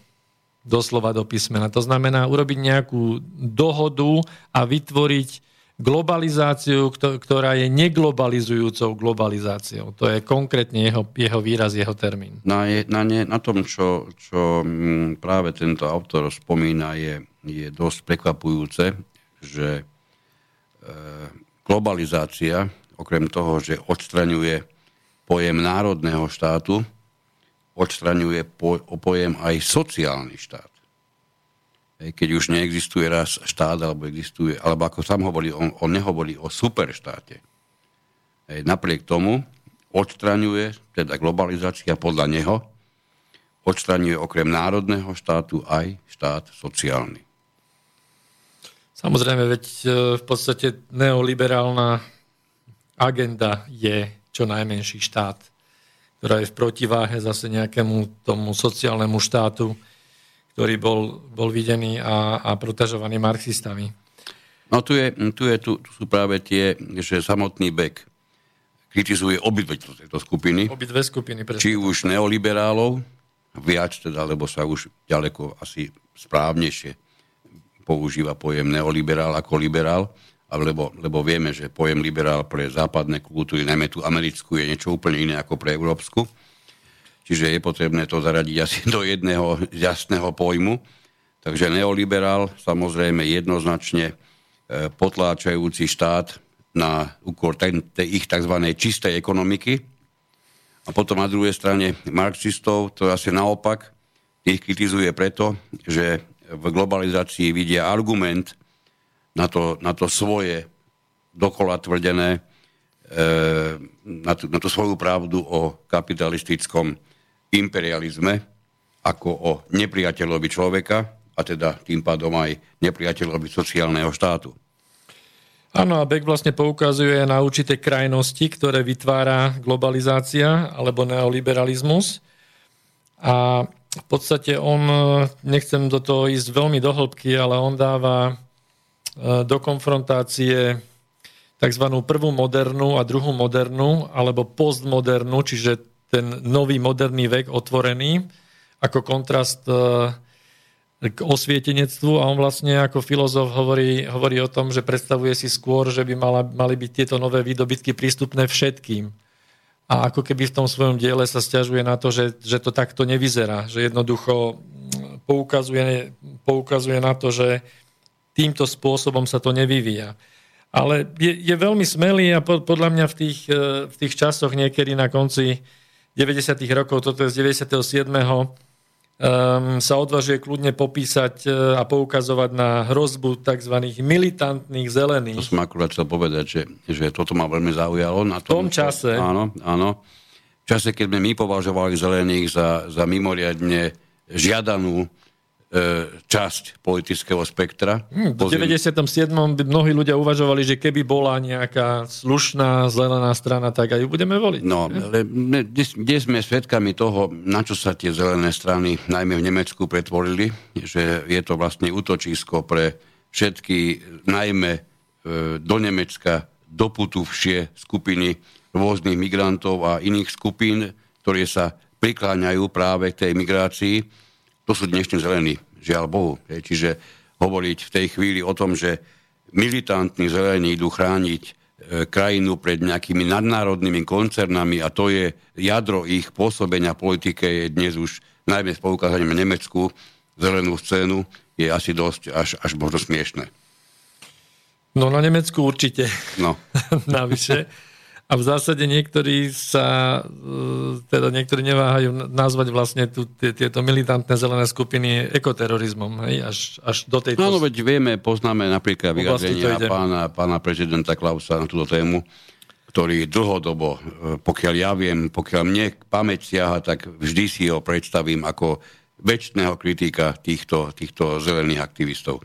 doslova do písmena. To znamená urobiť nejakú dohodu a vytvoriť globalizáciu, ktorá je neglobalizujúcou globalizáciou. To je konkrétne jeho, jeho výraz, jeho termín. Na, na, ne, na tom, čo, čo mm, práve tento autor spomína, je, je dosť prekvapujúce, že e, globalizácia, okrem toho, že odstraňuje pojem národného štátu, odstraňuje po, pojem aj sociálny štát keď už neexistuje raz štát, alebo existuje, alebo ako sám hovorí, on, on nehovorí o superštáte. Napriek tomu odstraňuje, teda globalizácia podľa neho, odstraňuje okrem národného štátu aj štát sociálny. Samozrejme, veď e, v podstate neoliberálna agenda je čo najmenší štát, ktorá je v protiváhe zase nejakému tomu sociálnemu štátu, ktorý bol, bol videný a, a protažovaný marxistami. No tu, je, tu, je, tu, tu sú práve tie, že samotný Beck kritizuje obidve tieto skupiny. Obidve skupiny, presne. Či už neoliberálov, viac teda, lebo sa už ďaleko asi správnejšie používa pojem neoliberál ako liberál, lebo, lebo vieme, že pojem liberál pre západné kultúry, najmä tú americkú, je niečo úplne iné ako pre európsku. Čiže je potrebné to zaradiť asi do jedného jasného pojmu. Takže neoliberál, samozrejme jednoznačne e, potláčajúci štát na úkor ich tzv. čistej ekonomiky. A potom na druhej strane marxistov, to asi naopak, ich kritizuje preto, že v globalizácii vidia argument na to, na to svoje dokola tvrdené, e, na, tú, na tú svoju pravdu o kapitalistickom imperializme ako o nepriateľovi človeka a teda tým pádom aj nepriateľovi sociálneho štátu. Áno, a Beck vlastne poukazuje na určité krajnosti, ktoré vytvára globalizácia alebo neoliberalizmus. A v podstate on, nechcem do toho ísť veľmi do hĺbky, ale on dáva e, do konfrontácie tzv. prvú modernú a druhú modernú, alebo postmodernú, čiže ten nový moderný vek otvorený, ako kontrast e, k osvietenectvu a on vlastne ako filozof hovorí, hovorí o tom, že predstavuje si skôr, že by mala, mali byť tieto nové výdobytky prístupné všetkým. A ako keby v tom svojom diele sa stiažuje na to, že, že to takto nevyzerá, že jednoducho mm, poukazuje, poukazuje na to, že týmto spôsobom sa to nevyvíja. Ale je, je veľmi smelý a podľa mňa v tých, e, v tých časoch niekedy na konci 90. rokov, toto je z 97 um, sa odvažuje kľudne popísať uh, a poukazovať na hrozbu tzv. militantných zelených. To som akurát chcel povedať, že, že toto ma veľmi zaujalo. Na tom, v tom čase. Áno, áno. V čase, keď sme my považovali zelených za, za mimoriadne žiadanú E, časť politického spektra. Hmm, v 97. by mnohí ľudia uvažovali, že keby bola nejaká slušná zelená strana, tak aj ju budeme voliť. No, ale kde sme svedkami toho, na čo sa tie zelené strany, najmä v Nemecku, pretvorili, že je to vlastne útočisko pre všetky, najmä e, do Nemecka doputuvšie skupiny rôznych migrantov a iných skupín, ktoré sa prikláňajú práve k tej migrácii to sú dnešní zelení, žiaľ Bohu. Čiže hovoriť v tej chvíli o tom, že militantní zelení idú chrániť e, krajinu pred nejakými nadnárodnými koncernami a to je jadro ich pôsobenia politike je dnes už najmä s poukázaním Nemecku zelenú scénu je asi dosť až, až možno smiešne. No na Nemecku určite. No. Navyše. A v zásade niektorí sa, e, teda niektorí neváhajú nazvať vlastne tu, tieto militantné zelené skupiny ekoterorizmom, hej, až, až do tejto... No, no veď vieme, poznáme napríklad vyjadrenia pána, pána prezidenta Klausa na túto tému, ktorý dlhodobo, e, pokiaľ ja viem, pokiaľ mne pamäť siaha, tak vždy si ho predstavím ako väčšného kritika týchto, týchto zelených aktivistov.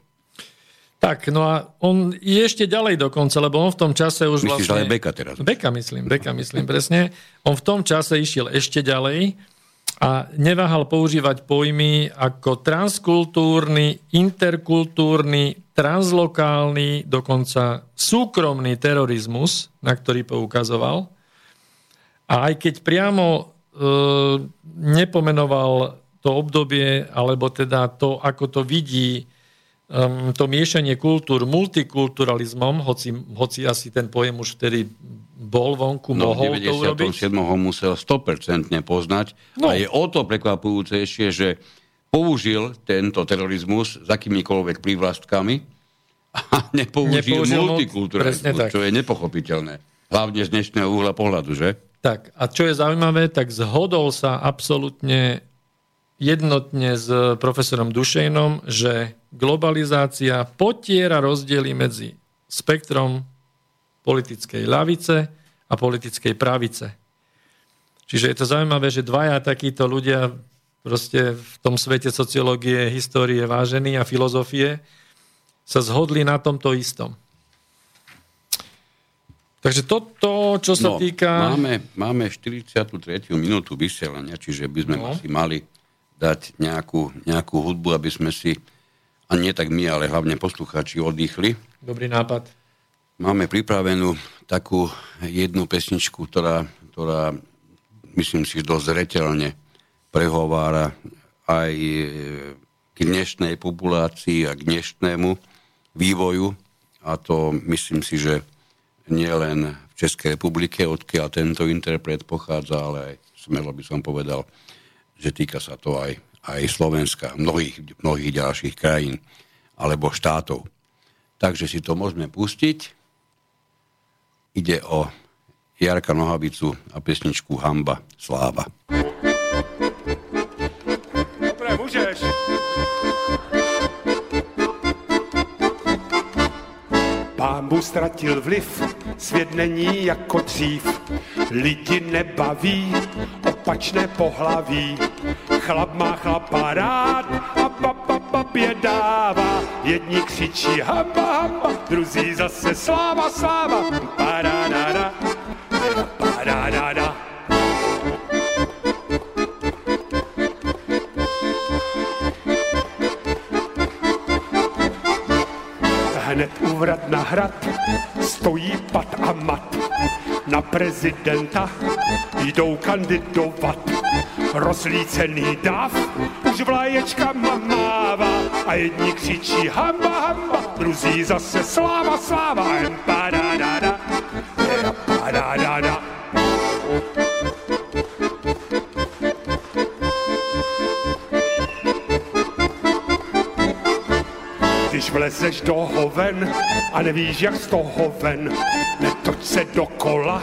Tak, no a on je ešte ďalej dokonca, lebo on v tom čase už Myslíš, vlastne... ale Beka teraz. Beka myslím, Beka myslím, presne. On v tom čase išiel ešte ďalej a neváhal používať pojmy ako transkultúrny, interkultúrny, translokálny, dokonca súkromný terorizmus, na ktorý poukazoval. A aj keď priamo e, nepomenoval to obdobie, alebo teda to, ako to vidí um, to miešanie kultúr multikulturalizmom, hoci, hoci asi ten pojem už vtedy bol vonku, no, mohol to urobiť. ho musel 100% poznať no. a je o to prekvapujúcejšie, že použil tento terorizmus s akýmikoľvek prívlastkami a nepoužil, nepoužil multikulturalizmus, čo je nepochopiteľné. Hlavne z dnešného úhla pohľadu, že? Tak, a čo je zaujímavé, tak zhodol sa absolútne jednotne s profesorom Dušejnom, že globalizácia potiera rozdiely medzi spektrom politickej ľavice a politickej pravice. Čiže je to zaujímavé, že dvaja takíto ľudia proste v tom svete sociológie, histórie, vážení a filozofie sa zhodli na tomto istom. Takže toto, čo sa no, týka... Máme, máme 43. minútu vysielania, čiže by sme no. asi mali dať nejakú, nejakú hudbu, aby sme si, a nie tak my, ale hlavne poslucháči, oddychli. Dobrý nápad. Máme pripravenú takú jednu pesničku, ktorá, ktorá myslím si, dosť zretelne prehovára aj k dnešnej populácii a k dnešnému vývoju. A to myslím si, že nie len v Českej republike, odkiaľ tento interpret pochádza, ale aj smelo by som povedal, že týka sa to aj, aj Slovenska, mnohých, mnohých ďalších krajín alebo štátov. Takže si to môžeme pustiť. Ide o Jarka Nohavicu a pesničku Hamba Sláva. Dobre, môžeš. Pámbu ztratil vliv, svět není jako dřív, lidi nebaví, opačné pohlaví. Chlap má chlapa rád a pa, pa, pa papě dává. Jedni křičí hamba, hamba, druzí zase sláva, sláva. Paradada, paradada. Prezidenta jdou kandidovat. Rozlícený dav už vlaječka mává a jedni křičí hamba, hamba, druzí zase sláva, sláva, empadadada, empadadada. Když vlezeš do hoven a nevíš, jak z toho ven, se dokola,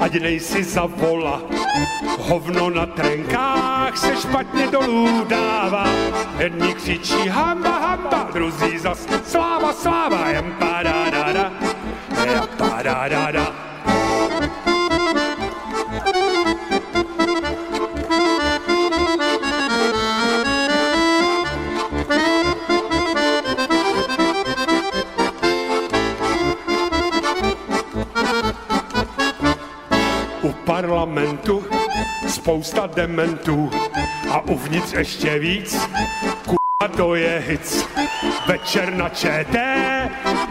ať nejsi za vola. Hovno na trenkách se špatně dolů dává, jedni křičí hamba, hamba, druzí zas sláva, sláva, jem padadada, jem padadada. U spousta dementů a uvnitř ještě víc. Kurva, to je hic. Večer na ČT,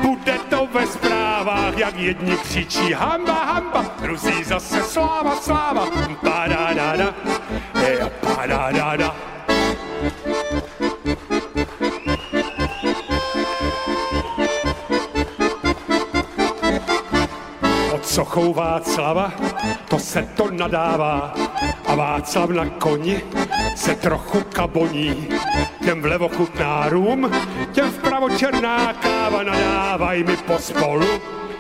bude to ve zprávách, jak jedni křičí hamba, hamba, druzí zase sláva, sláva, padadada, je padadada. Pod sochou Václava, to se to nadává. A Václav na koni se trochu kaboní. Těm vlevo chutná rum, těm vpravo černá káva. Nadávaj mi pospolu,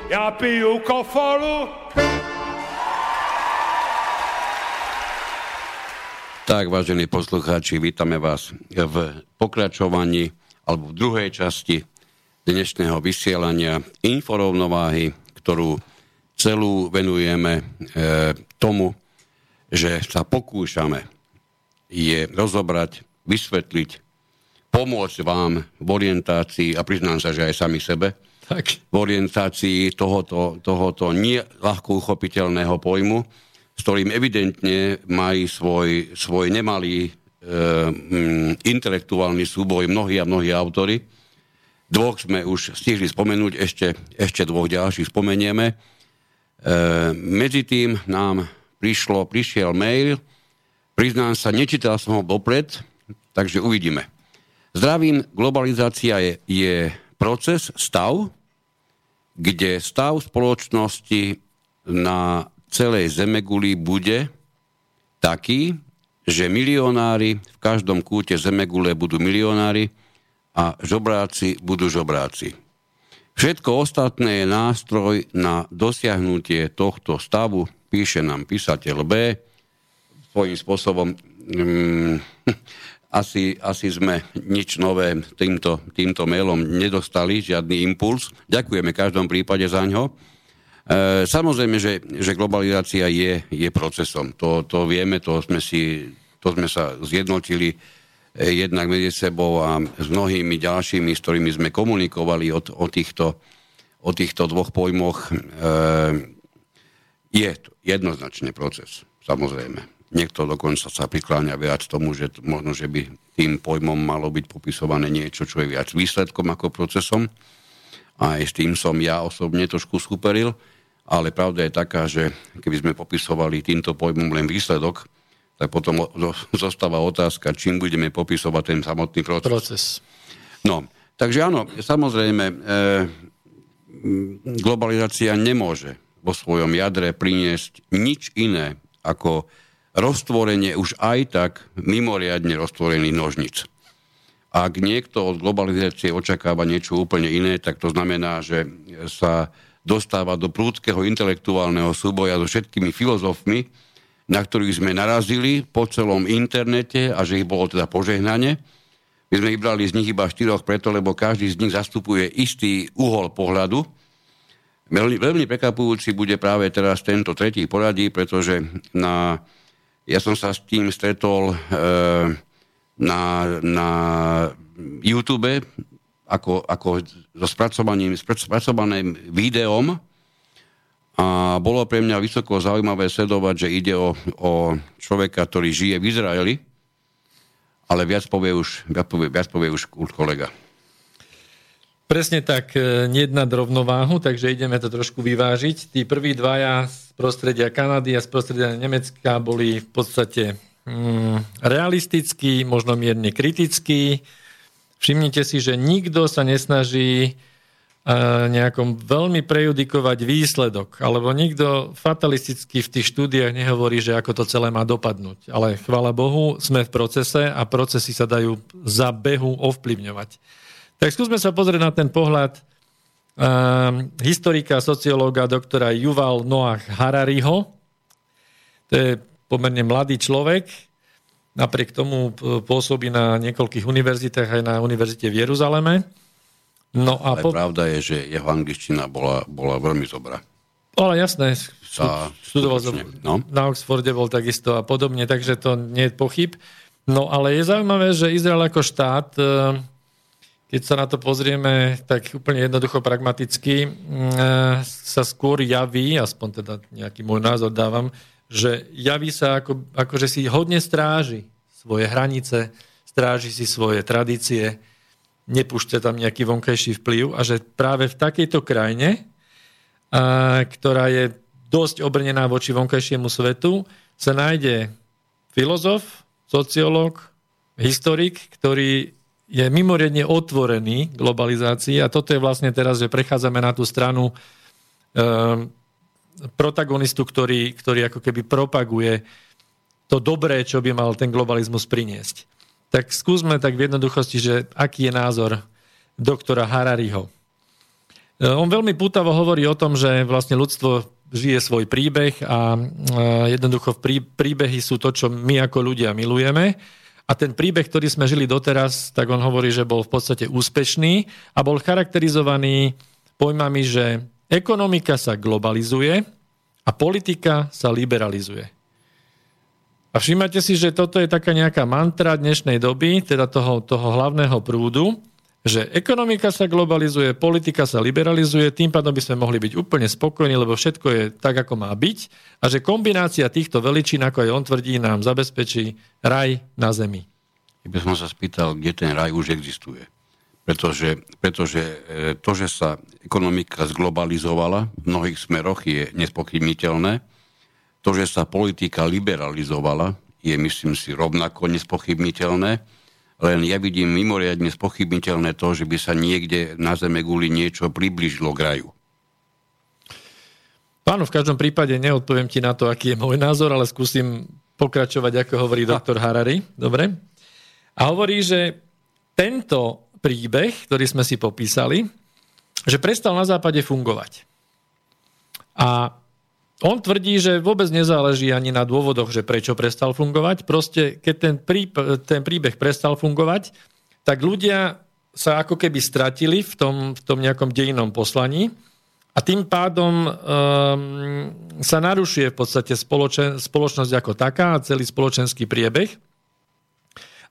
já piju kofolu. Tak, vážení poslucháči, vítame vás v pokračovaní alebo v druhej časti dnešného vysielania inforovnováhy, ktorú celú venujeme e, tomu, že sa pokúšame je rozobrať, vysvetliť, pomôcť vám v orientácii, a priznám sa, že aj sami sebe, Tak. v orientácii tohoto, tohoto ľahko uchopiteľného pojmu, s ktorým evidentne majú svoj, svoj nemalý e, mm, intelektuálny súboj mnohí a mnohí autory. Dvoch sme už stihli spomenúť, ešte, ešte dvoch ďalších spomenieme. E, medzi tým nám prišlo, prišiel mail, priznám sa, nečítal som ho dopred, takže uvidíme. Zdravím, globalizácia je, je proces, stav, kde stav spoločnosti na celej Zemeguli bude taký, že milionári v každom kúte Zemegule budú milionári a žobráci budú žobráci. Všetko ostatné je nástroj na dosiahnutie tohto stavu, píše nám písateľ B. Svojím spôsobom mm, asi, asi sme nič nové týmto, týmto mailom nedostali, žiadny impuls. Ďakujeme každom prípade za ňo. E, samozrejme, že, že globalizácia je, je procesom. To, to vieme, to sme, si, to sme sa zjednotili jednak medzi sebou a s mnohými ďalšími, s ktorými sme komunikovali o, o, týchto, o týchto dvoch pojmoch. E, je jednoznačne proces, samozrejme. Niekto dokonca sa prikláňa viac tomu, že možno, že by tým pojmom malo byť popisované niečo, čo je viac výsledkom ako procesom. A aj s tým som ja osobne trošku superil, ale pravda je taká, že keby sme popisovali týmto pojmom len výsledok, tak potom zostáva otázka, čím budeme popisovať ten samotný proces. Proces. No, takže áno, samozrejme, e, globalizácia nemôže vo svojom jadre priniesť nič iné ako roztvorenie už aj tak mimoriadne roztvorených nožnic. Ak niekto od globalizácie očakáva niečo úplne iné, tak to znamená, že sa dostáva do prúdkeho intelektuálneho súboja so všetkými filozofmi, na ktorých sme narazili po celom internete a že ich bolo teda požehnanie. My sme vybrali z nich iba štyroch preto, lebo každý z nich zastupuje istý uhol pohľadu. Veľmi, prekvapujúci bude práve teraz tento tretí poradí, pretože na, ja som sa s tým stretol e, na, na YouTube ako, ako so spracovaným, spracovaným videom a bolo pre mňa vysoko zaujímavé sledovať, že ide o, o človeka, ktorý žije v Izraeli, ale viac povie už, viac povie, viac povie už, kolega. Presne tak, e, nejednať rovnováhu, takže ideme to trošku vyvážiť. Tí prví dvaja z prostredia Kanady a z prostredia Nemecka boli v podstate mm, realistickí, možno mierne kritickí. Všimnite si, že nikto sa nesnaží nejakom veľmi prejudikovať výsledok, alebo nikto fatalisticky v tých štúdiách nehovorí, že ako to celé má dopadnúť. Ale chvála Bohu, sme v procese a procesy sa dajú za behu ovplyvňovať. Tak skúsme sa pozrieť na ten pohľad uh, historika, sociológa, doktora Yuval Noah Harariho. To je pomerne mladý človek, napriek tomu pôsobí na niekoľkých univerzitách, aj na univerzite v Jeruzaleme. No a Ale po... pravda je, že jeho angličtina bola, bola veľmi dobrá. Ale jasné, študoval no. na Oxforde bol takisto a podobne, takže to nie je pochyb. No ale je zaujímavé, že Izrael ako štát keď sa na to pozrieme tak úplne jednoducho pragmaticky, e, sa skôr javí, aspoň teda nejaký môj názor dávam, že javí sa ako, ako že si hodne stráži svoje hranice, stráži si svoje tradície, nepúšťa tam nejaký vonkajší vplyv a že práve v takejto krajine, a, ktorá je dosť obrnená voči vonkajšiemu svetu, sa nájde filozof, sociológ, historik, ktorý je mimoriadne otvorený globalizácii a toto je vlastne teraz, že prechádzame na tú stranu e, protagonistu, ktorý, ktorý ako keby propaguje to dobré, čo by mal ten globalizmus priniesť. Tak skúsme tak v jednoduchosti, že aký je názor doktora Harariho. E, on veľmi pútavo hovorí o tom, že vlastne ľudstvo žije svoj príbeh a e, jednoducho príbehy sú to, čo my ako ľudia milujeme a ten príbeh, ktorý sme žili doteraz, tak on hovorí, že bol v podstate úspešný a bol charakterizovaný pojmami, že ekonomika sa globalizuje a politika sa liberalizuje. A všímate si, že toto je taká nejaká mantra dnešnej doby, teda toho, toho hlavného prúdu, že ekonomika sa globalizuje, politika sa liberalizuje, tým pádom by sme mohli byť úplne spokojní, lebo všetko je tak, ako má byť a že kombinácia týchto veličín, ako aj on tvrdí, nám zabezpečí raj na zemi. Ja by som sa spýtal, kde ten raj už existuje. Pretože, pretože e, to, že sa ekonomika zglobalizovala v mnohých smeroch je nespochybniteľné. To, že sa politika liberalizovala je, myslím si, rovnako nespochybniteľné len ja vidím mimoriadne spochybniteľné to, že by sa niekde na Zeme guli niečo približilo k raju. V každom prípade neodpoviem ti na to, aký je môj názor, ale skúsim pokračovať, ako hovorí doktor Harari. Dobre? A hovorí, že tento príbeh, ktorý sme si popísali, že prestal na západe fungovať. A on tvrdí, že vôbec nezáleží ani na dôvodoch, že prečo prestal fungovať. Proste, keď ten, prí, ten príbeh prestal fungovať, tak ľudia sa ako keby stratili v tom, v tom nejakom dejinom poslaní a tým pádom um, sa narušuje v podstate spoločen, spoločnosť ako taká a celý spoločenský priebeh.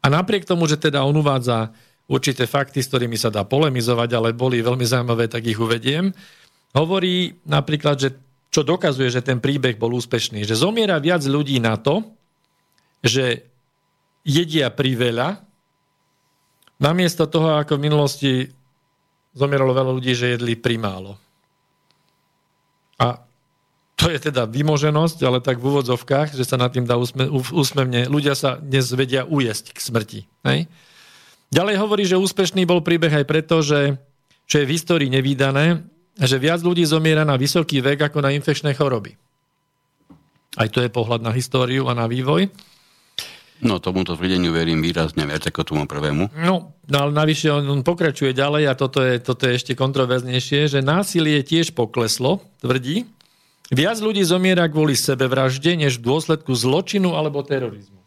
A napriek tomu, že teda on uvádza určité fakty, s ktorými sa dá polemizovať, ale boli veľmi zaujímavé, tak ich uvediem, hovorí napríklad, že čo dokazuje, že ten príbeh bol úspešný. Že zomiera viac ľudí na to, že jedia priveľa, namiesto toho, ako v minulosti zomieralo veľa ľudí, že jedli primálo. A to je teda vymoženosť, ale tak v úvodzovkách, že sa nad tým dá úsmevne. Ľudia sa dnes vedia ujesť k smrti. Hej? Ďalej hovorí, že úspešný bol príbeh aj preto, že čo je v histórii nevýdané, že viac ľudí zomiera na vysoký vek ako na infekčné choroby. Aj to je pohľad na históriu a na vývoj. No, tomuto tvrdeniu verím výrazne viac ako tomu prvému. No, no ale navyše on, on pokračuje ďalej a toto je, toto je ešte kontroverznejšie, že násilie tiež pokleslo, tvrdí. Viac ľudí zomiera kvôli sebevražde, než v dôsledku zločinu alebo terorizmu.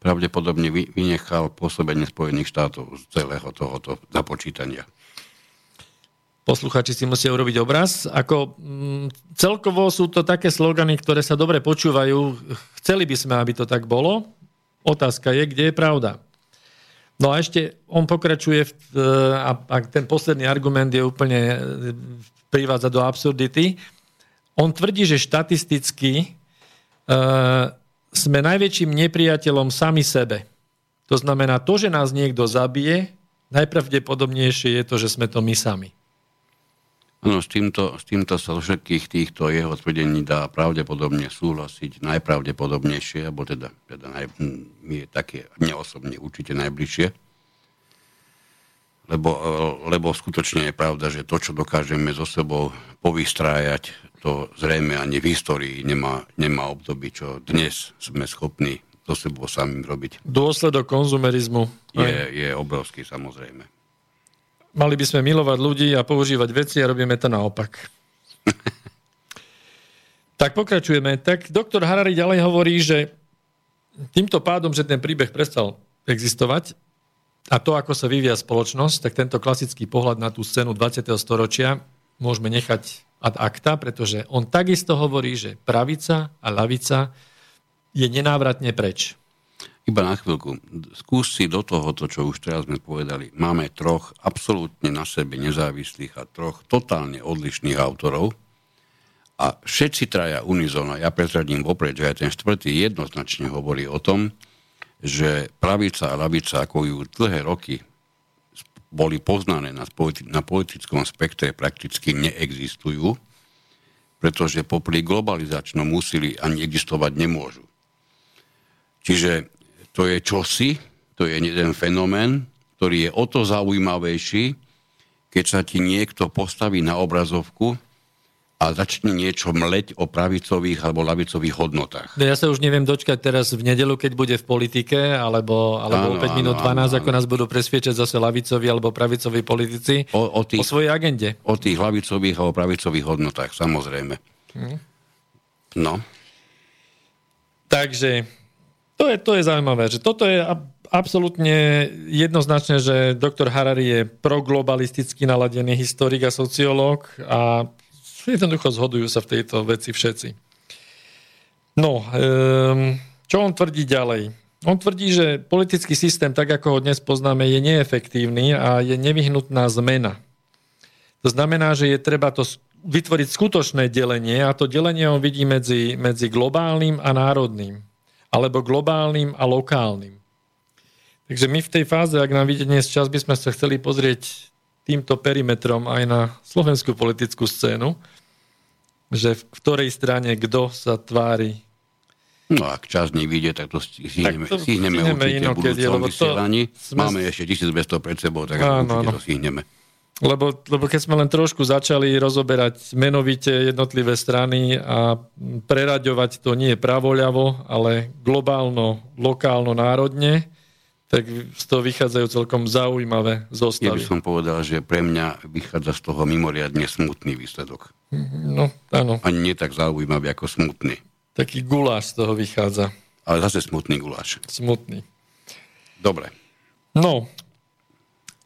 Pravdepodobne vynechal pôsobenie Spojených štátov z celého tohoto započítania posluchači si musia urobiť obraz. Ako, mm, celkovo sú to také slogany, ktoré sa dobre počúvajú. Chceli by sme, aby to tak bolo. Otázka je, kde je pravda. No a ešte on pokračuje v, a, a ten posledný argument je úplne privádza do absurdity. On tvrdí, že štatisticky uh, sme najväčším nepriateľom sami sebe. To znamená, to, že nás niekto zabije, najpravdepodobnejšie je to, že sme to my sami. Áno, s týmto, s týmto sa všetkých týchto jeho tvrdení dá pravdepodobne súhlasiť najpravdepodobnejšie, alebo teda, teda naj, je také neosobne určite najbližšie. Lebo, lebo skutočne je pravda, že to, čo dokážeme so sebou povystrájať, to zrejme ani v histórii nemá, nemá období, čo dnes sme schopní so sebou samým robiť. Dôsledok konzumerizmu. Je, je obrovský, samozrejme. Mali by sme milovať ľudí a používať veci a robíme to naopak. tak pokračujeme. Tak doktor Harari ďalej hovorí, že týmto pádom, že ten príbeh prestal existovať a to, ako sa vyvíja spoločnosť, tak tento klasický pohľad na tú scénu 20. storočia môžeme nechať ad acta, pretože on takisto hovorí, že pravica a lavica je nenávratne preč. Iba na chvíľku. Skús si do tohoto, čo už teraz sme povedali. Máme troch absolútne na sebe nezávislých a troch totálne odlišných autorov a všetci traja unizóna, ja prezradím vopred, že aj ten štvrtý jednoznačne hovorí o tom, že pravica a lavica, ako ju dlhé roky boli poznané na, politi- na politickom spektre, prakticky neexistujú, pretože popri globalizačnom úsilí ani existovať nemôžu. Čiže to je čosi, to je jeden fenomén, ktorý je o to zaujímavejší, keď sa ti niekto postaví na obrazovku a začne niečo mleť o pravicových alebo lavicových hodnotách. No ja sa už neviem dočkať teraz v nedelu, keď bude v politike, alebo, alebo áno, 5 minút 12, áno, ako nás budú presviečať zase lavicoví alebo pravicoví politici o, o, tých, o svojej agende. O tých lavicových alebo pravicových hodnotách, samozrejme. Hm. No. Takže to je, to je zaujímavé, že toto je absolútne jednoznačné, že doktor Harari je proglobalisticky naladený historik a sociológ a jednoducho zhodujú sa v tejto veci všetci. No, um, čo on tvrdí ďalej? On tvrdí, že politický systém, tak ako ho dnes poznáme, je neefektívny a je nevyhnutná zmena. To znamená, že je treba to vytvoriť skutočné delenie a to delenie on vidí medzi, medzi globálnym a národným alebo globálnym a lokálnym. Takže my v tej fáze, ak nám vidie dnes čas, by sme sa chceli pozrieť týmto perimetrom aj na slovenskú politickú scénu, že v ktorej strane kto sa tvári. No ak čas nevíde, tak to stihneme, tak to stihneme, stihneme určite v budúcom vysielaní. Sme... Máme ešte 1200 pred sebou, tak áno, určite áno. to stihneme. Lebo, lebo keď sme len trošku začali rozoberať menovite jednotlivé strany a preraďovať to nie pravoľavo, ale globálno, lokálno, národne, tak z toho vychádzajú celkom zaujímavé zostavy. Ja by som povedal, že pre mňa vychádza z toho mimoriadne smutný výsledok. No, áno. Ani nie tak zaujímavý ako smutný. Taký guláš z toho vychádza. Ale zase smutný guláš. Smutný. Dobre. No,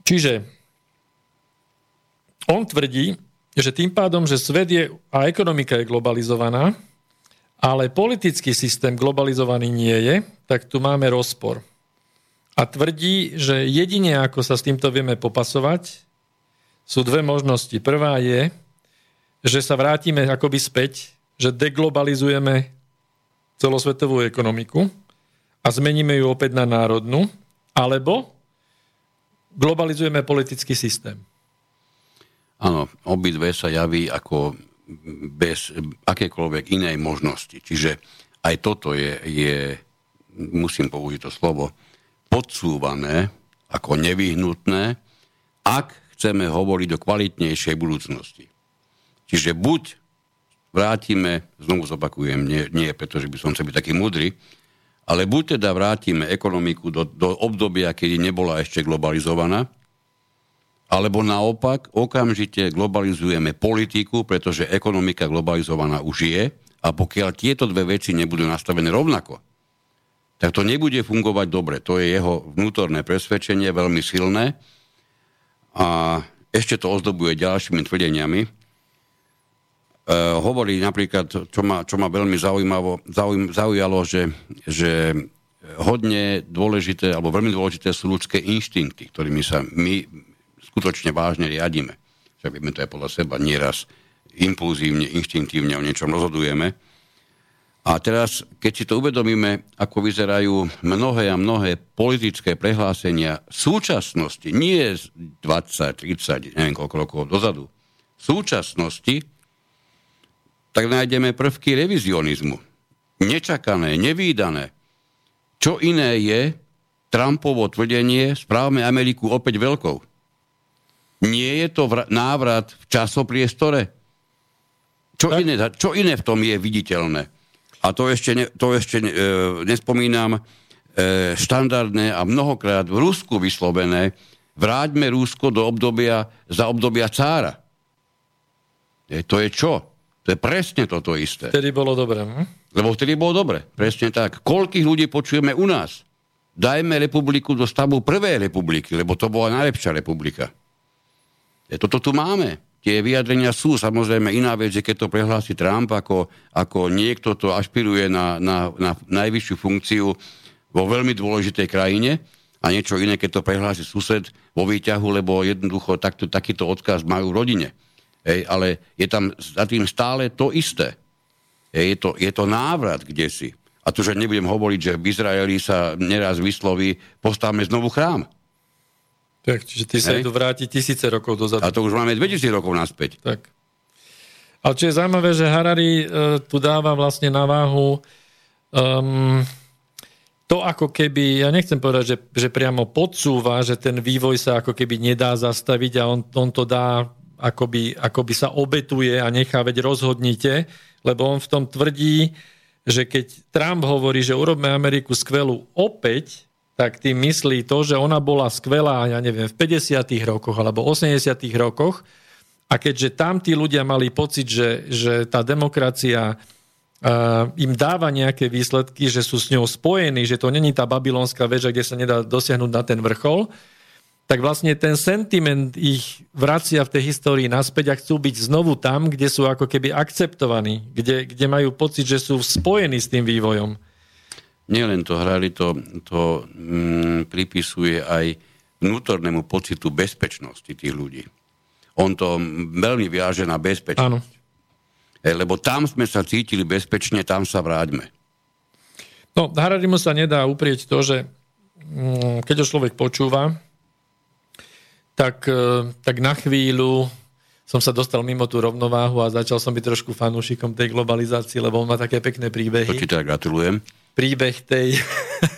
čiže on tvrdí, že tým pádom, že svet je a ekonomika je globalizovaná, ale politický systém globalizovaný nie je, tak tu máme rozpor. A tvrdí, že jedine ako sa s týmto vieme popasovať, sú dve možnosti. Prvá je, že sa vrátime akoby späť, že deglobalizujeme celosvetovú ekonomiku a zmeníme ju opäť na národnú, alebo globalizujeme politický systém. Áno, obidve sa javí ako bez akékoľvek inej možnosti. Čiže aj toto je, je musím použiť to slovo, podsúvané ako nevyhnutné, ak chceme hovoriť o kvalitnejšej budúcnosti. Čiže buď vrátime, znovu zopakujem, nie, nie preto, že by som chcel byť taký mudrý, ale buď teda vrátime ekonomiku do, do obdobia, kedy nebola ešte globalizovaná, alebo naopak okamžite globalizujeme politiku, pretože ekonomika globalizovaná už je a pokiaľ tieto dve veci nebudú nastavené rovnako, tak to nebude fungovať dobre. To je jeho vnútorné presvedčenie, veľmi silné a ešte to ozdobuje ďalšími tvrdeniami. E, hovorí napríklad, čo ma, čo ma veľmi zaujímavo, zaujím, zaujalo, že, že hodne dôležité, alebo veľmi dôležité sú ľudské inštinkty, ktorými sa my skutočne vážne riadíme. Však vieme to aj podľa seba, nieraz impulzívne, inštinktívne o niečom rozhodujeme. A teraz, keď si to uvedomíme, ako vyzerajú mnohé a mnohé politické prehlásenia súčasnosti, nie 20, 30, neviem koľko rokov dozadu, súčasnosti, tak nájdeme prvky revizionizmu. Nečakané, nevýdané. Čo iné je Trumpovo tvrdenie, správame Ameriku opäť veľkou. Nie je to návrat v časopriestore? Čo iné, čo iné v tom je viditeľné? A to ešte, ne, to ešte e, nespomínam, e, štandardné a mnohokrát v Rusku vyslovené, vráťme Rusko do obdobia, za obdobia cára. E, to je čo? To je presne toto isté. Vtedy bolo dobre. Hm? Lebo vtedy bolo dobre, presne tak. Koľkých ľudí počujeme u nás? Dajme republiku do stavu prvej republiky, lebo to bola najlepšia republika. E, toto tu máme tie vyjadrenia sú samozrejme iná vec, že keď to prehlási Trump ako, ako niekto to ašpiruje na, na, na najvyššiu funkciu vo veľmi dôležitej krajine a niečo iné, keď to prehlási sused vo výťahu, lebo jednoducho takto, takýto odkaz majú v rodine. Hej, ale je tam za tým stále to isté. Hej, je, to, je to návrat kde si. A tu, že nebudem hovoriť, že v Izraeli sa neraz vysloví, postavme znovu chrám. Tak, čiže ty sa idú vrátiť tisíce rokov dozadu. A to už máme 2000 rokov naspäť. Tak. Ale čo je zaujímavé, že Harari uh, tu dáva vlastne na váhu um, to ako keby, ja nechcem povedať, že, že priamo podsúva, že ten vývoj sa ako keby nedá zastaviť a on, on to dá akoby, akoby sa obetuje a nechá, veď rozhodnite, lebo on v tom tvrdí, že keď Trump hovorí, že urobme Ameriku skvelú opäť, tak tým myslí to, že ona bola skvelá, ja neviem, v 50. rokoch alebo 80. rokoch a keďže tam tí ľudia mali pocit, že, že tá demokracia Uh, im dáva nejaké výsledky, že sú s ňou spojení, že to není tá babylonská väža, kde sa nedá dosiahnuť na ten vrchol, tak vlastne ten sentiment ich vracia v tej histórii naspäť a chcú byť znovu tam, kde sú ako keby akceptovaní, kde, kde majú pocit, že sú spojení s tým vývojom nielen to hrali, to, to mm, pripisuje aj vnútornému pocitu bezpečnosti tých ľudí. On to veľmi viaže na bezpečnosť. Áno. E, lebo tam sme sa cítili bezpečne, tam sa vráťme. No, Hararimu sa nedá uprieť to, že mm, keď ho človek počúva, tak, e, tak na chvíľu som sa dostal mimo tú rovnováhu a začal som byť trošku fanúšikom tej globalizácie, lebo on má také pekné príbehy. To ti teda gratulujem príbeh tej...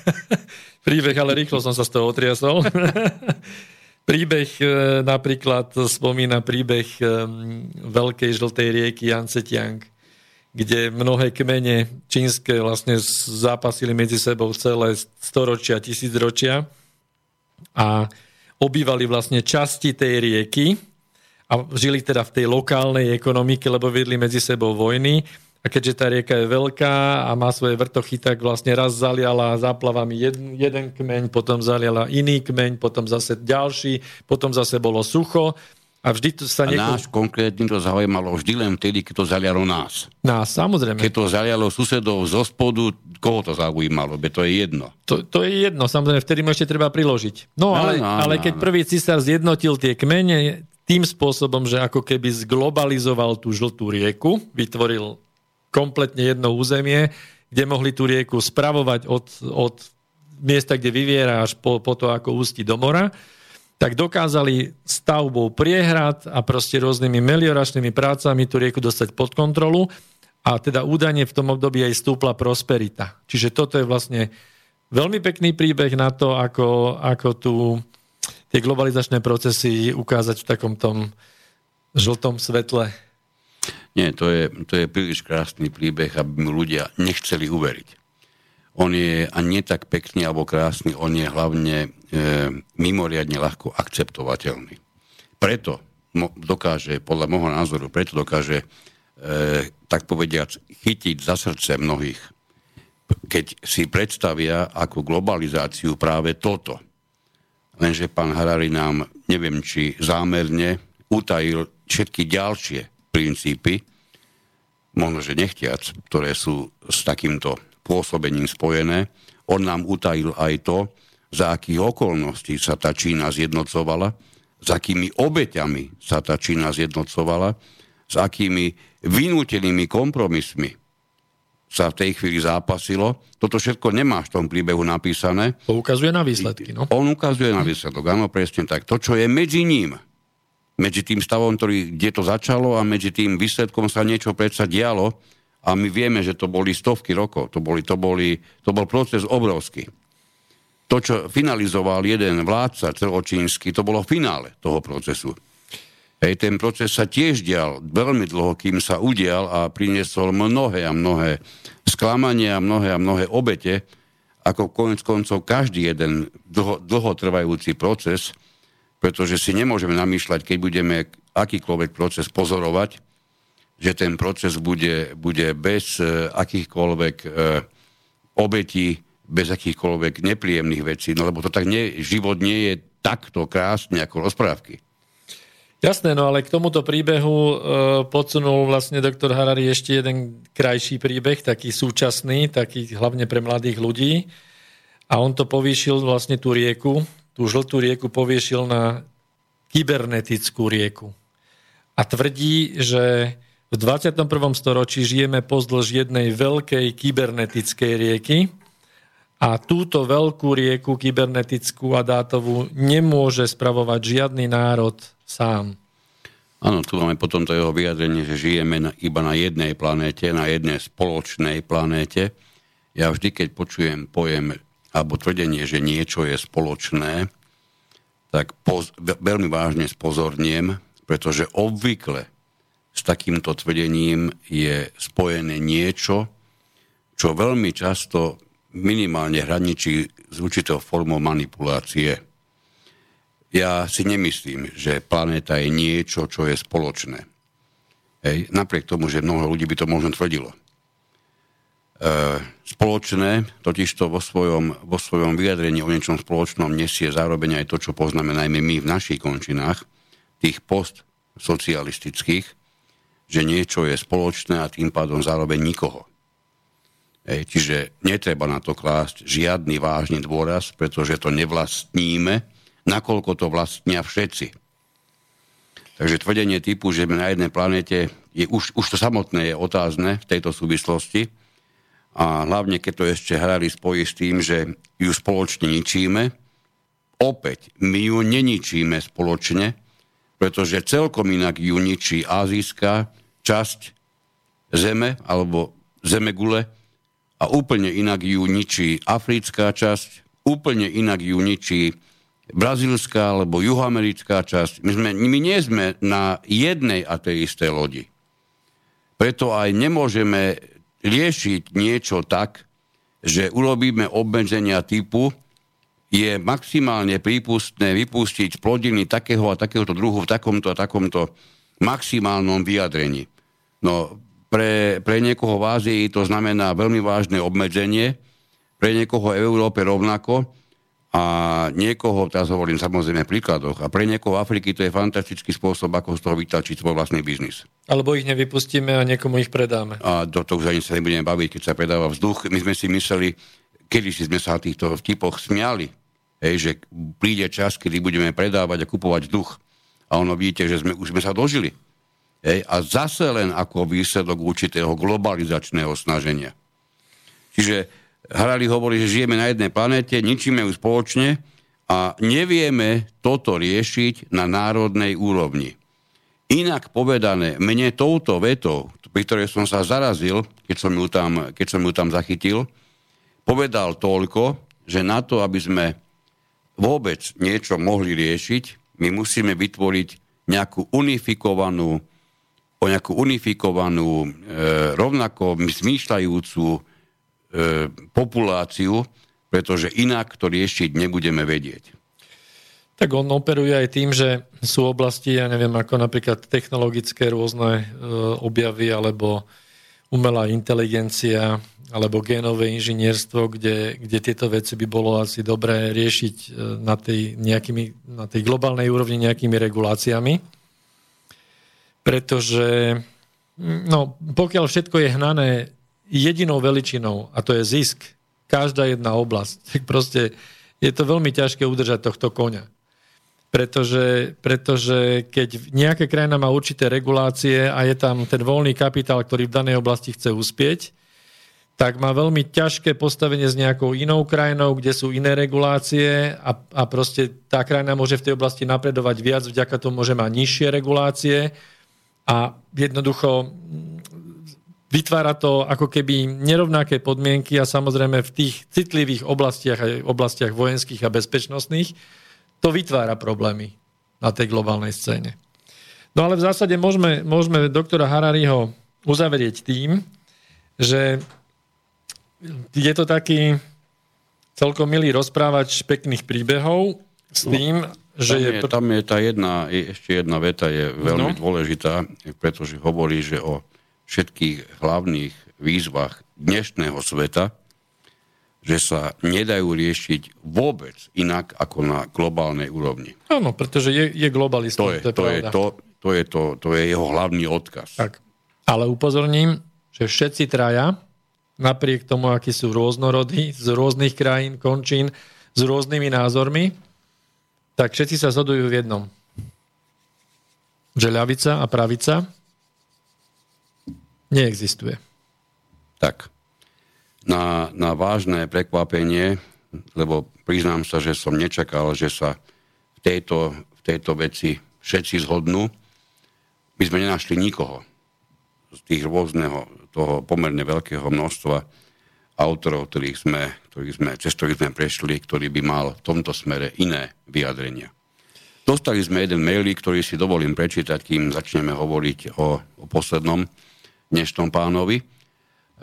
príbeh, ale rýchlo som sa z toho otriasol. príbeh e, napríklad spomína príbeh e, veľkej žltej rieky Yancetiang, kde mnohé kmene čínske vlastne zápasili medzi sebou celé storočia, tisícročia a obývali vlastne časti tej rieky a žili teda v tej lokálnej ekonomike, lebo viedli medzi sebou vojny a keďže tá rieka je veľká a má svoje vrtochy, tak vlastne raz zaliala záplavami jeden, jeden kmeň, potom zaliala iný kmeň, potom zase ďalší, potom zase bolo sucho. A vždy to sa... A nieko... náš konkrétny to zaujímalo vždy len vtedy, keď to zalialo nás. Nás, samozrejme. Keď to zalialo susedov zo spodu, koho to zaujímalo? Be to je jedno. To, to je jedno, samozrejme, vtedy mu ešte treba priložiť. No, ale, no, no, ale keď no. prvý cisár zjednotil tie kmene tým spôsobom, že ako keby zglobalizoval tú žltú rieku, vytvoril kompletne jedno územie, kde mohli tú rieku spravovať od, od miesta, kde vyviera až po, po to, ako ústi do mora, tak dokázali stavbou priehrad a proste rôznymi melioračnými prácami tú rieku dostať pod kontrolu a teda údajne v tom období aj stúpla prosperita. Čiže toto je vlastne veľmi pekný príbeh na to, ako, ako tu tie globalizačné procesy ukázať v takom tom žltom svetle. Nie, to je, to je príliš krásny príbeh, aby mu ľudia nechceli uveriť. On je a nie tak pekný alebo krásny, on je hlavne e, mimoriadne ľahko akceptovateľný. Preto mo, dokáže, podľa môjho názoru, preto dokáže, e, tak povediac, chytiť za srdce mnohých, keď si predstavia ako globalizáciu práve toto. Lenže pán Harari nám, neviem či zámerne, utajil všetky ďalšie princípy, možno že nechtiac, ktoré sú s takýmto pôsobením spojené. On nám utajil aj to, za akých okolností sa tá Čína zjednocovala, s akými obeťami sa tá Čína zjednocovala, s akými vynútenými kompromismi sa v tej chvíli zápasilo. Toto všetko nemáš v tom príbehu napísané. To ukazuje na výsledky, no? On ukazuje na výsledok, áno, presne tak. To, čo je medzi ním, medzi tým stavom, ktorý, kde to začalo a medzi tým výsledkom sa niečo predsa dialo a my vieme, že to boli stovky rokov. To, boli, to, boli, to bol proces obrovský. To, čo finalizoval jeden vládca celočínsky, to bolo finále toho procesu. Hej, ten proces sa tiež dial veľmi dlho, kým sa udial a priniesol mnohé a mnohé sklamania, mnohé a mnohé obete, ako konec koncov každý jeden dlho, dlhotrvajúci proces, pretože si nemôžeme namýšľať, keď budeme akýkoľvek proces pozorovať, že ten proces bude, bude bez e, akýchkoľvek e, obetí, bez akýchkoľvek nepríjemných vecí, no lebo to tak nie, život nie je takto krásne ako rozprávky. Jasné, no ale k tomuto príbehu e, podsunul vlastne doktor Harari ešte jeden krajší príbeh, taký súčasný, taký hlavne pre mladých ľudí. A on to povýšil vlastne tú rieku, tú žltú rieku povýšil na kybernetickú rieku. A tvrdí, že v 21. storočí žijeme pozdĺž jednej veľkej kybernetickej rieky a túto veľkú rieku kybernetickú a dátovú nemôže spravovať žiadny národ sám. Áno, tu máme potom to jeho vyjadrenie, že žijeme na, iba na jednej planéte, na jednej spoločnej planéte. Ja vždy, keď počujem pojem alebo tvrdenie, že niečo je spoločné, tak poz, veľmi vážne spozorniem, pretože obvykle s takýmto tvrdením je spojené niečo, čo veľmi často minimálne hraničí s určitou formou manipulácie. Ja si nemyslím, že planéta je niečo, čo je spoločné. Hej, napriek tomu, že mnoho ľudí by to možno tvrdilo. E, spoločné, totižto vo svojom, vo svojom vyjadrení o niečom spoločnom nesie zároveň aj to, čo poznáme najmä my v našich končinách, tých postsocialistických, že niečo je spoločné a tým pádom zároveň nikoho. Hej, čiže netreba na to klásť žiadny vážny dôraz, pretože to nevlastníme, nakoľko to vlastnia všetci. Takže tvrdenie typu, že sme na jednej planete, je, už, už to samotné je otázne v tejto súvislosti. A hlavne, keď to ešte hrali spojí s tým, že ju spoločne ničíme, opäť my ju neničíme spoločne, pretože celkom inak ju ničí azijská časť Zeme alebo Zemegule a úplne inak ju ničí africká časť, úplne inak ju ničí brazílska alebo juhoamerická časť. My, sme, my nie sme na jednej a tej istej lodi. Preto aj nemôžeme riešiť niečo tak, že urobíme obmedzenia typu, je maximálne prípustné vypustiť plodiny takého a takéhoto druhu v takomto a takomto maximálnom vyjadrení. No, pre, pre niekoho v Ázii to znamená veľmi vážne obmedzenie, pre niekoho v Európe rovnako, a niekoho, teraz hovorím samozrejme v príkladoch, a pre niekoho Afriky to je fantastický spôsob, ako z toho vytlačiť svoj vlastný biznis. Alebo ich nevypustíme a niekomu ich predáme. A do toho už ani sa nebudeme baviť, keď sa predáva vzduch. My sme si mysleli, kedy si sme sa na týchto vtipoch smiali, hej, že príde čas, kedy budeme predávať a kupovať vzduch. A ono vidíte, že sme, už sme sa dožili. Hej, a zase len ako výsledok určitého globalizačného snaženia. Čiže Harari hovorí, že žijeme na jednej planete, ničíme ju spoločne a nevieme toto riešiť na národnej úrovni. Inak povedané, mne touto vetou, pri ktorej som sa zarazil, keď som ju tam, keď som ju tam zachytil, povedal toľko, že na to, aby sme vôbec niečo mohli riešiť, my musíme vytvoriť nejakú unifikovanú, o nejakú unifikovanú, e, rovnako zmýšľajúcu populáciu, pretože inak to riešiť nebudeme vedieť. Tak on operuje aj tým, že sú oblasti, ja neviem, ako napríklad technologické rôzne e, objavy, alebo umelá inteligencia, alebo génové inžinierstvo, kde, kde tieto veci by bolo asi dobré riešiť e, na tej, nejakými, na tej globálnej úrovni nejakými reguláciami. Pretože no, pokiaľ všetko je hnané jedinou veličinou, a to je zisk každá jedna oblasť. Tak proste je to veľmi ťažké udržať tohto koňa. Pretože, pretože keď nejaká krajina má určité regulácie a je tam ten voľný kapitál, ktorý v danej oblasti chce uspieť, tak má veľmi ťažké postavenie s nejakou inou krajinou, kde sú iné regulácie a, a proste tá krajina môže v tej oblasti napredovať viac, vďaka tomu môže mať nižšie regulácie a jednoducho vytvára to ako keby nerovnaké podmienky a samozrejme v tých citlivých oblastiach, aj oblastiach vojenských a bezpečnostných, to vytvára problémy na tej globálnej scéne. No ale v zásade môžeme, môžeme doktora Harariho uzavrieť tým, že je to taký celkom milý rozprávač pekných príbehov s no, tým, no, že tam je... je... Tam je tá jedna, ešte jedna veta je veľmi no. dôležitá, pretože hovorí, že o všetkých hlavných výzvach dnešného sveta, že sa nedajú riešiť vôbec inak ako na globálnej úrovni. Áno, pretože je, je globalista. To je to, to, je to, to, je to, to je jeho hlavný odkaz. Tak. Ale upozorním, že všetci traja, napriek tomu, akí sú rôznorodí, z rôznych krajín, končín, s rôznymi názormi, tak všetci sa zhodujú v jednom. Že ľavica a pravica neexistuje. Tak. Na, na vážne prekvapenie, lebo priznám sa, že som nečakal, že sa v tejto, v tejto veci všetci zhodnú, my sme nenašli nikoho z tých rôzneho, toho pomerne veľkého množstva autorov, ktorých sme, ktorých sme, cez ktorých sme prešli, ktorý by mal v tomto smere iné vyjadrenia. Dostali sme jeden mailík, ktorý si dovolím prečítať, kým začneme hovoriť o, o poslednom dnešnom pánovi.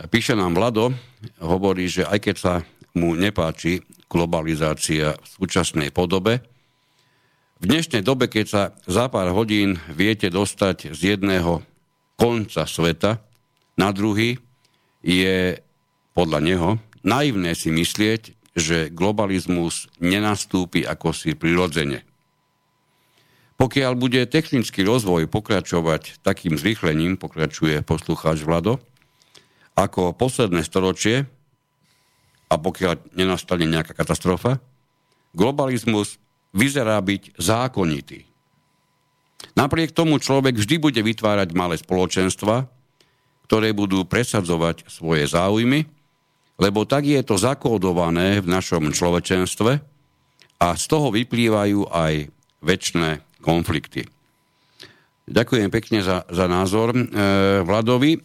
Píše nám Vlado, hovorí, že aj keď sa mu nepáči globalizácia v súčasnej podobe, v dnešnej dobe, keď sa za pár hodín viete dostať z jedného konca sveta na druhý, je podľa neho naivné si myslieť, že globalizmus nenastúpi ako si prirodzene. Pokiaľ bude technický rozvoj pokračovať takým zrýchlením, pokračuje poslucháč Vlado, ako posledné storočie, a pokiaľ nenastane nejaká katastrofa, globalizmus vyzerá byť zákonitý. Napriek tomu človek vždy bude vytvárať malé spoločenstva, ktoré budú presadzovať svoje záujmy, lebo tak je to zakódované v našom človečenstve a z toho vyplývajú aj väčšie konflikty. Ďakujem pekne za, za názor e, Vladovi. E,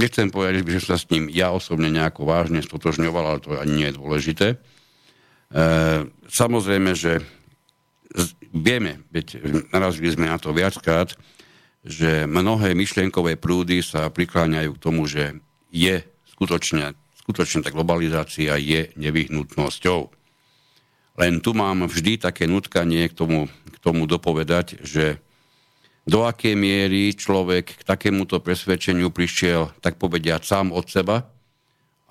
nechcem povedať, že sa s ním ja osobne nejako vážne stotožňoval, ale to ani nie je dôležité. E, samozrejme, že vieme, veď narazili sme na to viackrát, že mnohé myšlienkové prúdy sa prikláňajú k tomu, že je skutočne, skutočne tá globalizácia je nevyhnutnosťou. Len tu mám vždy také nutkanie k tomu, k tomu dopovedať, že do akej miery človek k takémuto presvedčeniu prišiel, tak povediať, sám od seba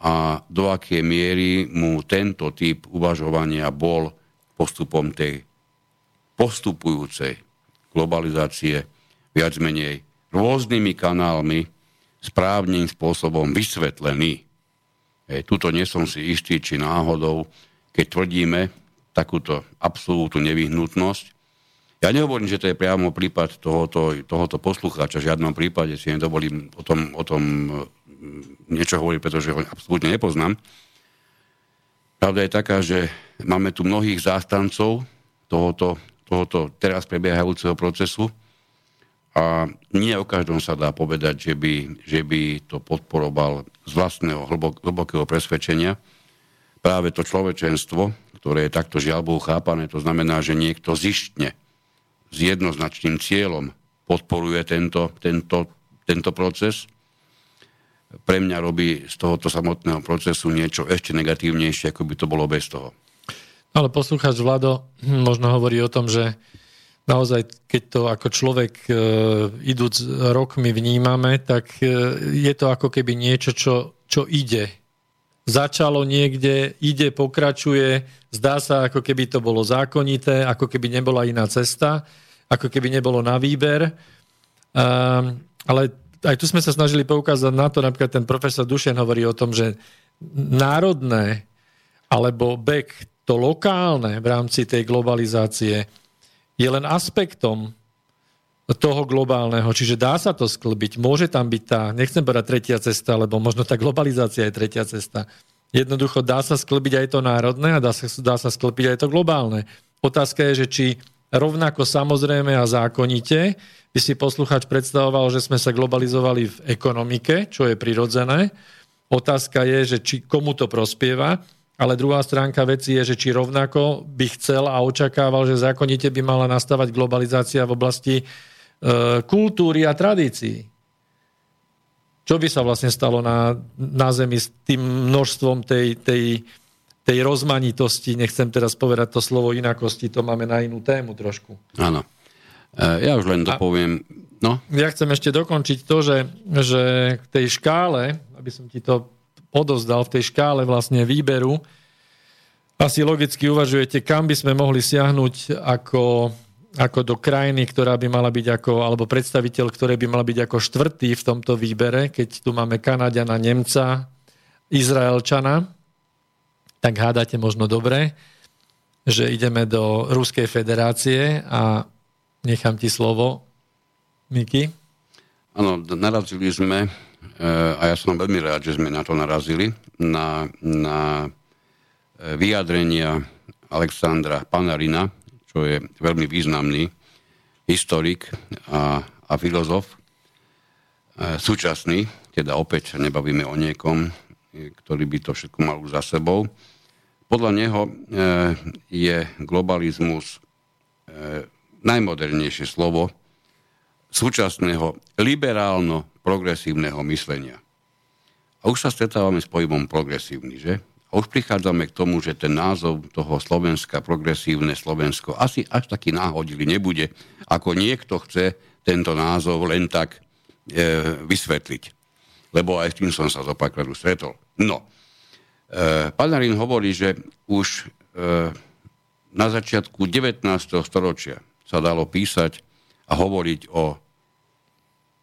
a do akej miery mu tento typ uvažovania bol postupom tej postupujúcej globalizácie viac menej rôznymi kanálmi správnym spôsobom vysvetlený. E, tuto nie som si istý, či náhodou, keď tvrdíme, takúto absolútnu nevyhnutnosť. Ja nehovorím, že to je priamo prípad tohoto, tohoto poslucháča, v žiadnom prípade si nedovolím o tom, o tom mm, niečo hovoriť, pretože ho absolútne nepoznám. Pravda je taká, že máme tu mnohých zástancov tohoto, tohoto teraz prebiehajúceho procesu a nie o každom sa dá povedať, že by, že by to podporoval z vlastného hlbok, hlbokého presvedčenia práve to človečenstvo, ktoré je takto žiaľ chápané, to znamená, že niekto zištne s jednoznačným cieľom podporuje tento, tento, tento proces, pre mňa robí z tohoto samotného procesu niečo ešte negatívnejšie, ako by to bolo bez toho. Ale poslúchač Vlado možno hovorí o tom, že naozaj, keď to ako človek e, idúc rokmi vnímame, tak e, je to ako keby niečo, čo, čo ide začalo niekde, ide, pokračuje, zdá sa, ako keby to bolo zákonité, ako keby nebola iná cesta, ako keby nebolo na výber. Um, ale aj tu sme sa snažili poukázať na to, napríklad ten profesor Dušen hovorí o tom, že národné alebo back to lokálne v rámci tej globalizácie je len aspektom toho globálneho. Čiže dá sa to sklbiť. Môže tam byť tá, nechcem povedať tretia cesta, lebo možno tá globalizácia je tretia cesta. Jednoducho dá sa sklbiť aj to národné a dá sa, dá sa sklbiť aj to globálne. Otázka je, že či rovnako samozrejme a zákonite by si posluchač predstavoval, že sme sa globalizovali v ekonomike, čo je prirodzené. Otázka je, že či komu to prospieva, ale druhá stránka veci je, že či rovnako by chcel a očakával, že zákonite by mala nastávať globalizácia v oblasti E, kultúry a tradícií. Čo by sa vlastne stalo na, na Zemi s tým množstvom tej, tej, tej rozmanitosti, nechcem teraz povedať to slovo inakosti, to máme na inú tému trošku. Áno. E, ja už len dopoviem. No. Ja chcem ešte dokončiť to, že, že v tej škále, aby som ti to odozdal, v tej škále vlastne výberu, asi logicky uvažujete, kam by sme mohli siahnuť ako ako do krajiny, ktorá by mala byť ako, alebo predstaviteľ, ktorý by mal byť ako štvrtý v tomto výbere, keď tu máme Kanadiana, Nemca, Izraelčana, tak hádate možno dobre, že ideme do Ruskej federácie a nechám ti slovo, Miki. Áno, narazili sme, eh, a ja som veľmi rád, že sme na to narazili, na, na eh, vyjadrenia Alexandra Panarina, čo je veľmi významný historik a, a filozof, e, súčasný, teda opäť sa nebavíme o niekom, e, ktorý by to všetko mal za sebou. Podľa neho e, je globalizmus najmodernejšie slovo súčasného liberálno-progresívneho myslenia. A už sa stretávame s pojmom progresívny, že? A už prichádzame k tomu, že ten názov toho Slovenska, progresívne Slovensko, asi až taký náhodili nebude, ako niekto chce tento názov len tak e, vysvetliť. Lebo aj s tým som sa zopakrat už stretol. No, e, Panarin hovorí, že už e, na začiatku 19. storočia sa dalo písať a hovoriť o,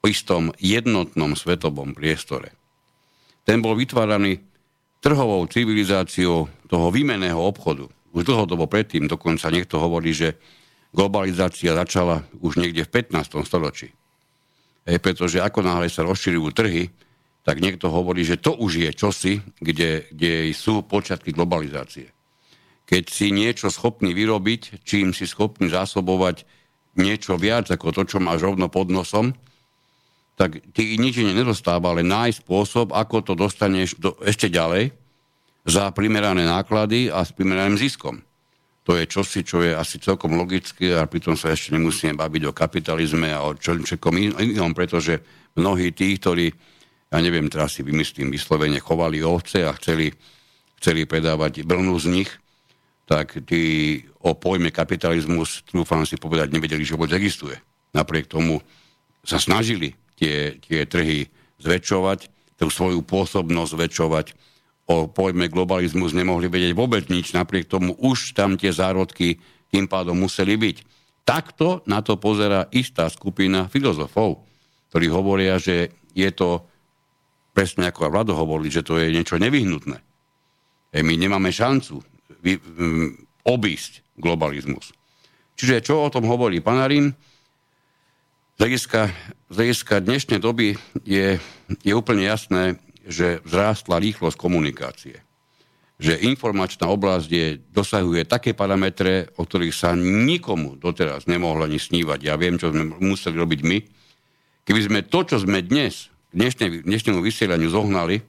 istom jednotnom svetovom priestore. Ten bol vytváraný trhovou civilizáciou toho výmeného obchodu. Už dlhodobo predtým, dokonca niekto hovorí, že globalizácia začala už niekde v 15. storočí. E, pretože ako náhle sa rozšírujú trhy, tak niekto hovorí, že to už je čosi, kde, kde sú počiatky globalizácie. Keď si niečo schopný vyrobiť, čím si schopný zásobovať niečo viac ako to, čo máš rovno pod nosom, tak ty nič nedostáva, ale nájsť spôsob, ako to dostaneš do, ešte ďalej za primerané náklady a s primeraným ziskom. To je čosi, čo je asi celkom logické a pritom sa ešte nemusíme baviť o kapitalizme a o čom inom, pretože mnohí tí, ktorí, ja neviem, teraz si vymyslím vyslovene, chovali ovce a chceli, chceli predávať brnu z nich, tak tí o pojme kapitalizmus, trúfam si povedať, nevedeli, že vôbec existuje. Napriek tomu sa snažili tie, tie trhy zväčšovať, tú svoju pôsobnosť zväčšovať. O pojme globalizmus nemohli vedieť vôbec nič, napriek tomu už tam tie zárodky tým pádom museli byť. Takto na to pozera istá skupina filozofov, ktorí hovoria, že je to presne ako Vlado hovorí, že to je niečo nevyhnutné. E my nemáme šancu vy, um, obísť globalizmus. Čiže čo o tom hovorí Panarin? Z hľadiska, dnešnej doby je, je úplne jasné, že vzrástla rýchlosť komunikácie. Že informačná oblasť je, dosahuje také parametre, o ktorých sa nikomu doteraz nemohlo ani snívať. Ja viem, čo sme museli robiť my. Keby sme to, čo sme dnes, dnešné, dnešnému vysielaniu zohnali,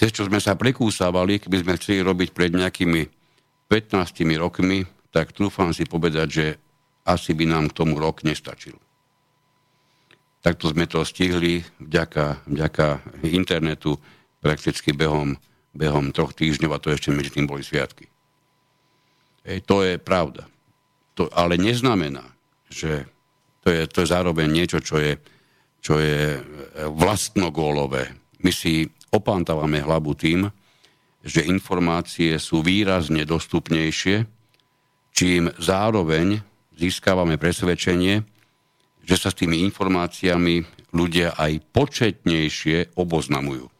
cez čo sme sa prekúsávali, keby sme chceli robiť pred nejakými 15 rokmi, tak trúfam si povedať, že asi by nám k tomu rok nestačil. Takto sme to stihli vďaka, vďaka internetu prakticky behom, behom troch týždňov a to ešte medzi tým boli sviatky. Ej, to je pravda. To ale neznamená, že to je, to je zároveň niečo, čo je, čo je vlastnogólové. My si opántavame hlavu tým, že informácie sú výrazne dostupnejšie, čím zároveň získavame presvedčenie, že sa s tými informáciami ľudia aj početnejšie oboznamujú.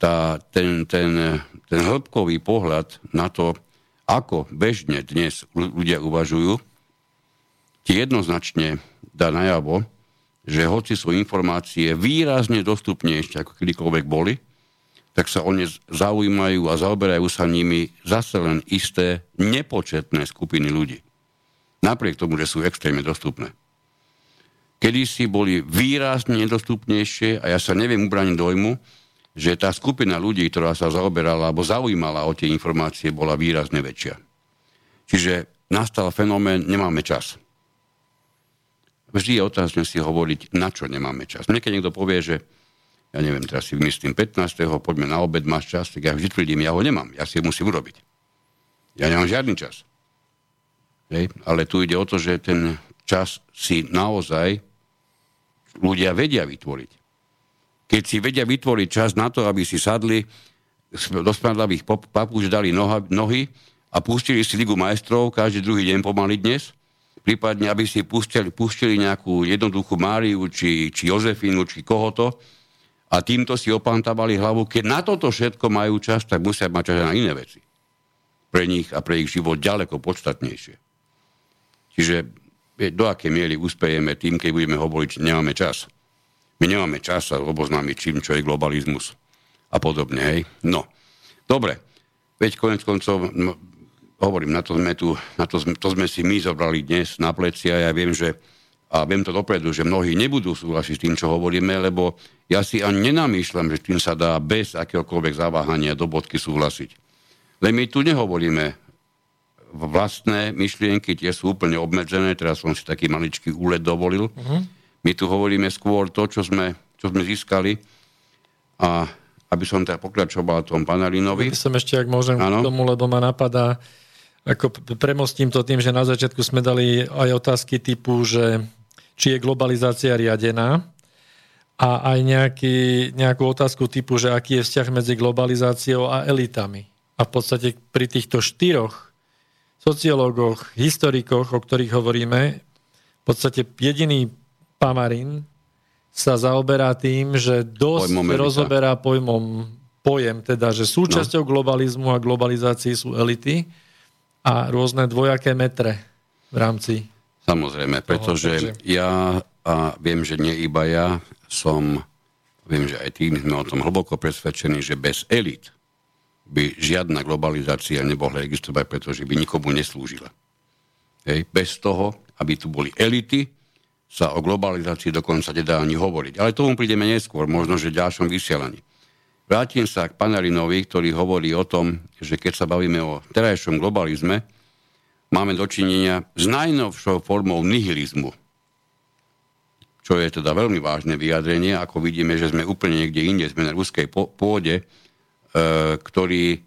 tá, ten, ten, ten hĺbkový pohľad na to, ako bežne dnes ľudia uvažujú, ti jednoznačne dá najavo, že hoci sú informácie výrazne dostupnejšie, ako kedykoľvek boli, tak sa o ne zaujímajú a zaoberajú sa nimi zase len isté nepočetné skupiny ľudí. Napriek tomu, že sú extrémne dostupné. Kedy si boli výrazne nedostupnejšie a ja sa neviem ubraniť dojmu, že tá skupina ľudí, ktorá sa zaoberala alebo zaujímala o tie informácie, bola výrazne väčšia. Čiže nastal fenomén, nemáme čas. Vždy je otázne si hovoriť, na čo nemáme čas. Niekedy niekto povie, že ja neviem, teraz si vymyslím 15. poďme na obed, máš čas, tak ja vždy tvrdím, ja ho nemám, ja si ho musím urobiť. Ja nemám žiadny čas. Hej? Ale tu ide o to, že ten čas si naozaj ľudia vedia vytvoriť keď si vedia vytvoriť čas na to, aby si sadli do spadlavých papúž dali noha, nohy a pustili si Ligu majstrov každý druhý deň pomaly dnes, prípadne aby si pustili, pustili nejakú jednoduchú Máriu, či, či Jozefínu, či koho to, a týmto si opantávali hlavu. Keď na toto všetko majú čas, tak musia mať čas na iné veci. Pre nich a pre ich život ďaleko podstatnejšie. Čiže do aké miery uspejeme tým, keď budeme hovoriť, že nemáme čas. My nemáme čas sa oboznámiť čím, čo je globalizmus a podobne. Hej. No, dobre. Veď konec koncov, no, hovorím, na to, sme tu, na to, to sme si my zobrali dnes na pleci a ja viem, že a viem to dopredu, že mnohí nebudú súhlasiť s tým, čo hovoríme, lebo ja si ani nenamýšľam, že tým sa dá bez akéhokoľvek zaváhania do bodky súhlasiť. Len my tu nehovoríme vlastné myšlienky, tie sú úplne obmedzené, teraz som si taký maličký úlet dovolil. Uh-huh my tu hovoríme skôr to, čo sme, čo sme získali a aby som teda pokračoval tom Panarinovi. Ja som ešte, ak môžem ano? k tomu, lebo ma napadá, ako premostím to tým, že na začiatku sme dali aj otázky typu, že či je globalizácia riadená a aj nejaký, nejakú otázku typu, že aký je vzťah medzi globalizáciou a elitami. A v podstate pri týchto štyroch sociológoch, historikoch, o ktorých hovoríme, v podstate jediný Pamarin sa zaoberá tým, že dosť pojmom rozoberá pojmom pojem, teda, že súčasťou no. globalizmu a globalizácii sú elity a rôzne dvojaké metre v rámci Samozrejme, pretože toho, ja a viem, že nie iba ja som, viem, že aj tým sme o tom hlboko presvedčení, že bez elit by žiadna globalizácia nebohla existovať, pretože by nikomu neslúžila. Hej. Bez toho, aby tu boli elity, sa o globalizácii dokonca nedá ani hovoriť. Ale tomu prídeme neskôr, možno, že v ďalšom vysielaní. Vrátim sa k Panarinovi, ktorý hovorí o tom, že keď sa bavíme o terajšom globalizme, máme dočinenia s najnovšou formou nihilizmu. Čo je teda veľmi vážne vyjadrenie, ako vidíme, že sme úplne niekde inde, sme na ruskej pôde, ktorý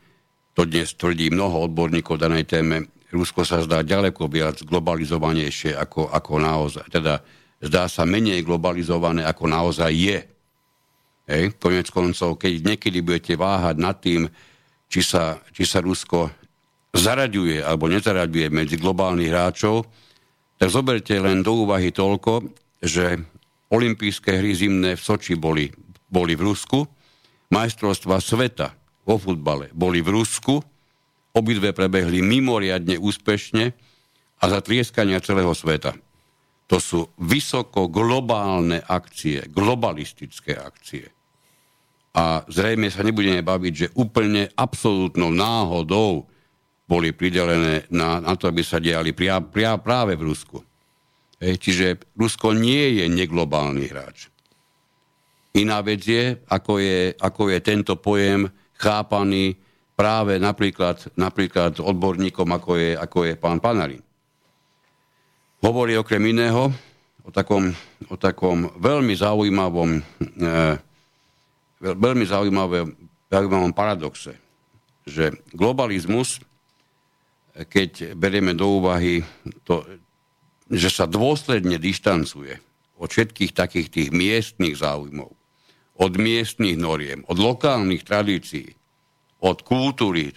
to dnes tvrdí mnoho odborníkov danej téme, Rusko sa zdá ďaleko viac globalizovanejšie ako, ako naozaj. Teda zdá sa menej globalizované ako naozaj je. Hej, konec koncov, keď niekedy budete váhať nad tým, či sa, či sa Rusko zaraďuje alebo nezaraďuje medzi globálnych hráčov, tak zoberte len do úvahy toľko, že olympijské hry zimné v Soči boli, boli v Rusku, majstrovstva sveta vo futbale boli v Rusku, Obidve prebehli mimoriadne úspešne a za tlieskania celého sveta. To sú vysoko globálne akcie, globalistické akcie. A zrejme sa nebudeme baviť, že úplne absolútnou náhodou boli pridelené na, na to, aby sa diali pria, pria, práve v Rusku. Hej, čiže Rusko nie je neglobálny hráč. Iná vec je, ako je, ako je tento pojem chápaný práve napríklad, napríklad odborníkom, ako je, ako je pán Panarin. Hovorí okrem iného o takom, o takom veľmi zaujímavom, e, veľmi zaujímavom, zaujímavom paradoxe, že globalizmus, keď berieme do úvahy to, že sa dôsledne dištancuje od všetkých takých tých miestnych záujmov, od miestnych noriem, od lokálnych tradícií, od kultúry,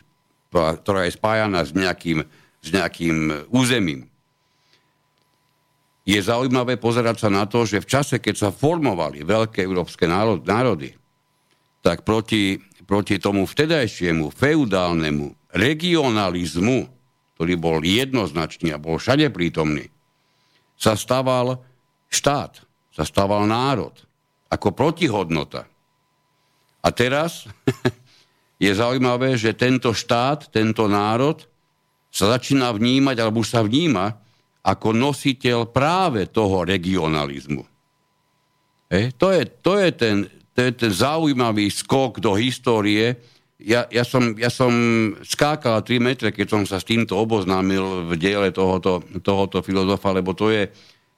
ktorá je spájana s nejakým, s nejakým územím. Je zaujímavé pozerať sa na to, že v čase, keď sa formovali veľké európske národy, tak proti, proti tomu vtedajšiemu feudálnemu regionalizmu, ktorý bol jednoznačný a bol všade prítomný, sa stával štát, sa stával národ ako protihodnota. A teraz je zaujímavé, že tento štát, tento národ sa začína vnímať, alebo už sa vníma, ako nositeľ práve toho regionalizmu. E, to, je, to, je ten, to je ten zaujímavý skok do histórie. Ja, ja, som, ja som skákal 3 metre, keď som sa s týmto oboznámil v diele tohoto, tohoto filozofa, lebo to je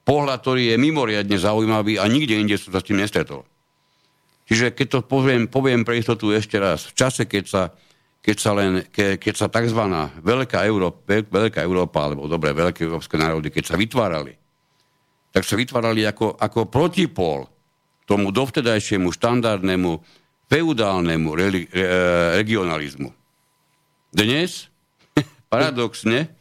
pohľad, ktorý je mimoriadne zaujímavý a nikde inde som sa s tým nestretol. Čiže keď to poviem, poviem pre istotu ešte raz, v čase, keď sa, keď sa, len, ke, keď sa tzv. Veľká Európa, veľká Európa, alebo dobre, veľké európske národy, keď sa vytvárali, tak sa vytvárali ako, ako protipol tomu dovtedajšiemu štandardnému feudálnemu re, re, regionalizmu. Dnes, paradoxne,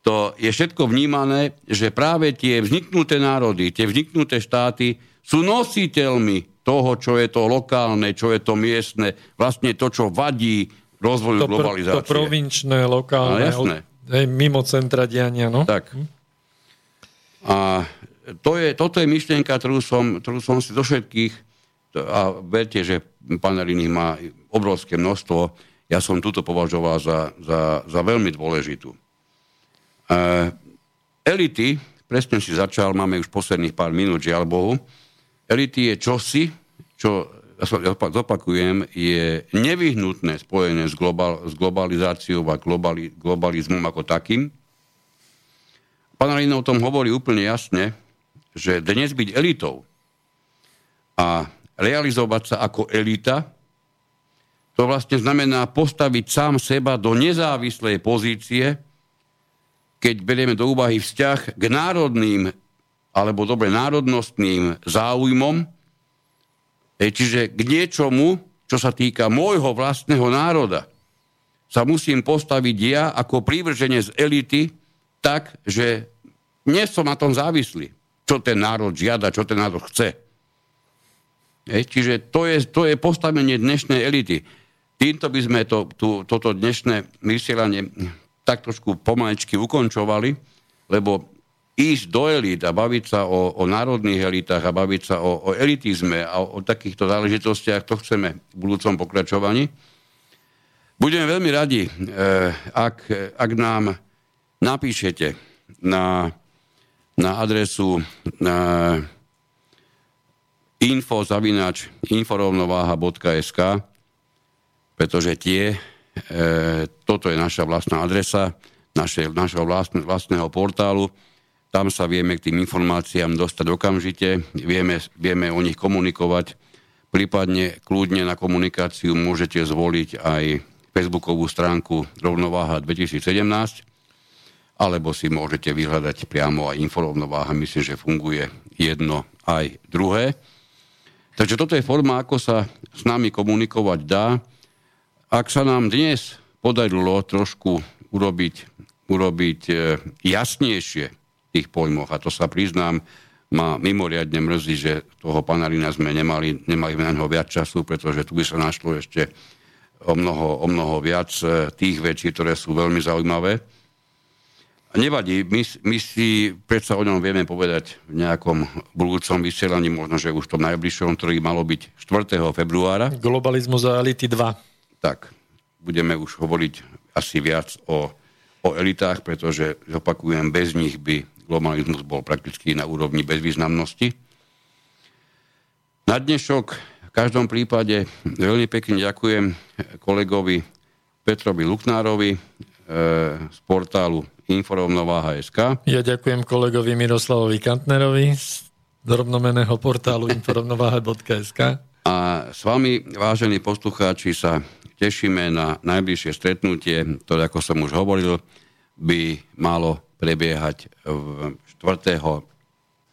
to je všetko vnímané, že práve tie vzniknuté národy, tie vzniknuté štáty sú nositeľmi toho, čo je to lokálne, čo je to miestne, vlastne to, čo vadí rozvoju to pr- globalizácie. To provinčné, lokálne, jasné. Od, mimo centra diania, no. Tak. A to je, toto je myšlienka, ktorú som, ktorú som si do všetkých, a verte, že pán Rini má obrovské množstvo, ja som túto považoval za, za, za veľmi dôležitú. E, elity, presne si začal, máme už posledných pár minút, žiaľ Bohu, elity je čosi, čo, zopakujem, je nevyhnutné spojené s, global, s globalizáciou a globali, globalizmom ako takým. Pán Alina o tom hovorí úplne jasne, že dnes byť elitou a realizovať sa ako elita, to vlastne znamená postaviť sám seba do nezávislej pozície, keď berieme do úvahy vzťah k národným alebo dobre národnostným záujmom, e, čiže k niečomu, čo sa týka môjho vlastného národa, sa musím postaviť ja ako prívrženie z elity tak, že nie som na tom závislý, čo ten národ žiada, čo ten národ chce. E, čiže to je, to je postavenie dnešnej elity. Týmto by sme to, tú, toto dnešné vysielanie tak trošku pomalečky ukončovali, lebo ísť do elít a baviť sa o, o národných elitách a baviť sa o, o elitizme a o, o takýchto záležitostiach, to chceme v budúcom pokračovaní. Budeme veľmi radi, eh, ak, ak nám napíšete na, na adresu na info zavinač inforovnováha.sk pretože tie, toto je naša vlastná adresa naše, našeho vlastného portálu tam sa vieme k tým informáciám dostať okamžite, vieme, vieme o nich komunikovať. Prípadne kľudne na komunikáciu môžete zvoliť aj facebookovú stránku Rovnováha 2017, alebo si môžete vyhľadať priamo aj Inforovnováha. Myslím, že funguje jedno aj druhé. Takže toto je forma, ako sa s nami komunikovať dá. Ak sa nám dnes podarilo trošku urobiť, urobiť e, jasnejšie tých pojmoch. A to sa priznám, ma mimoriadne mrzí, že toho panarina sme nemali, nemali na neho viac času, pretože tu by sa našlo ešte o mnoho, o mnoho viac e, tých vecí, ktoré sú veľmi zaujímavé. Nevadí, my, my si predsa o ňom vieme povedať v nejakom budúcom vysielaní, možno, že už v tom najbližšom, ktorý malo byť 4. februára. Globalizmus a elity 2. Tak, budeme už hovoriť asi viac o, o elitách, pretože, opakujem, bez nich by globalizmus bol prakticky na úrovni bezvýznamnosti. Na dnešok v každom prípade veľmi pekne ďakujem kolegovi Petrovi Luknárovi e, z portálu Inforovnováha.sk. Ja ďakujem kolegovi Miroslavovi Kantnerovi z drobnomeného portálu inforovnováha.sk. A s vami, vážení poslucháči, sa tešíme na najbližšie stretnutie, ktoré, ako som už hovoril, by malo prebiehať 4.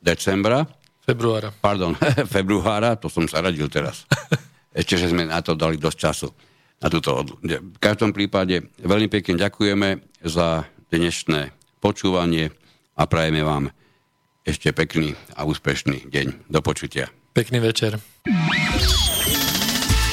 decembra. Februára. Pardon, februára, to som sa radil teraz. Ešte, že sme na to dali dosť času. Na túto V každom prípade veľmi pekne ďakujeme za dnešné počúvanie a prajeme vám ešte pekný a úspešný deň. Do počutia. Pekný večer.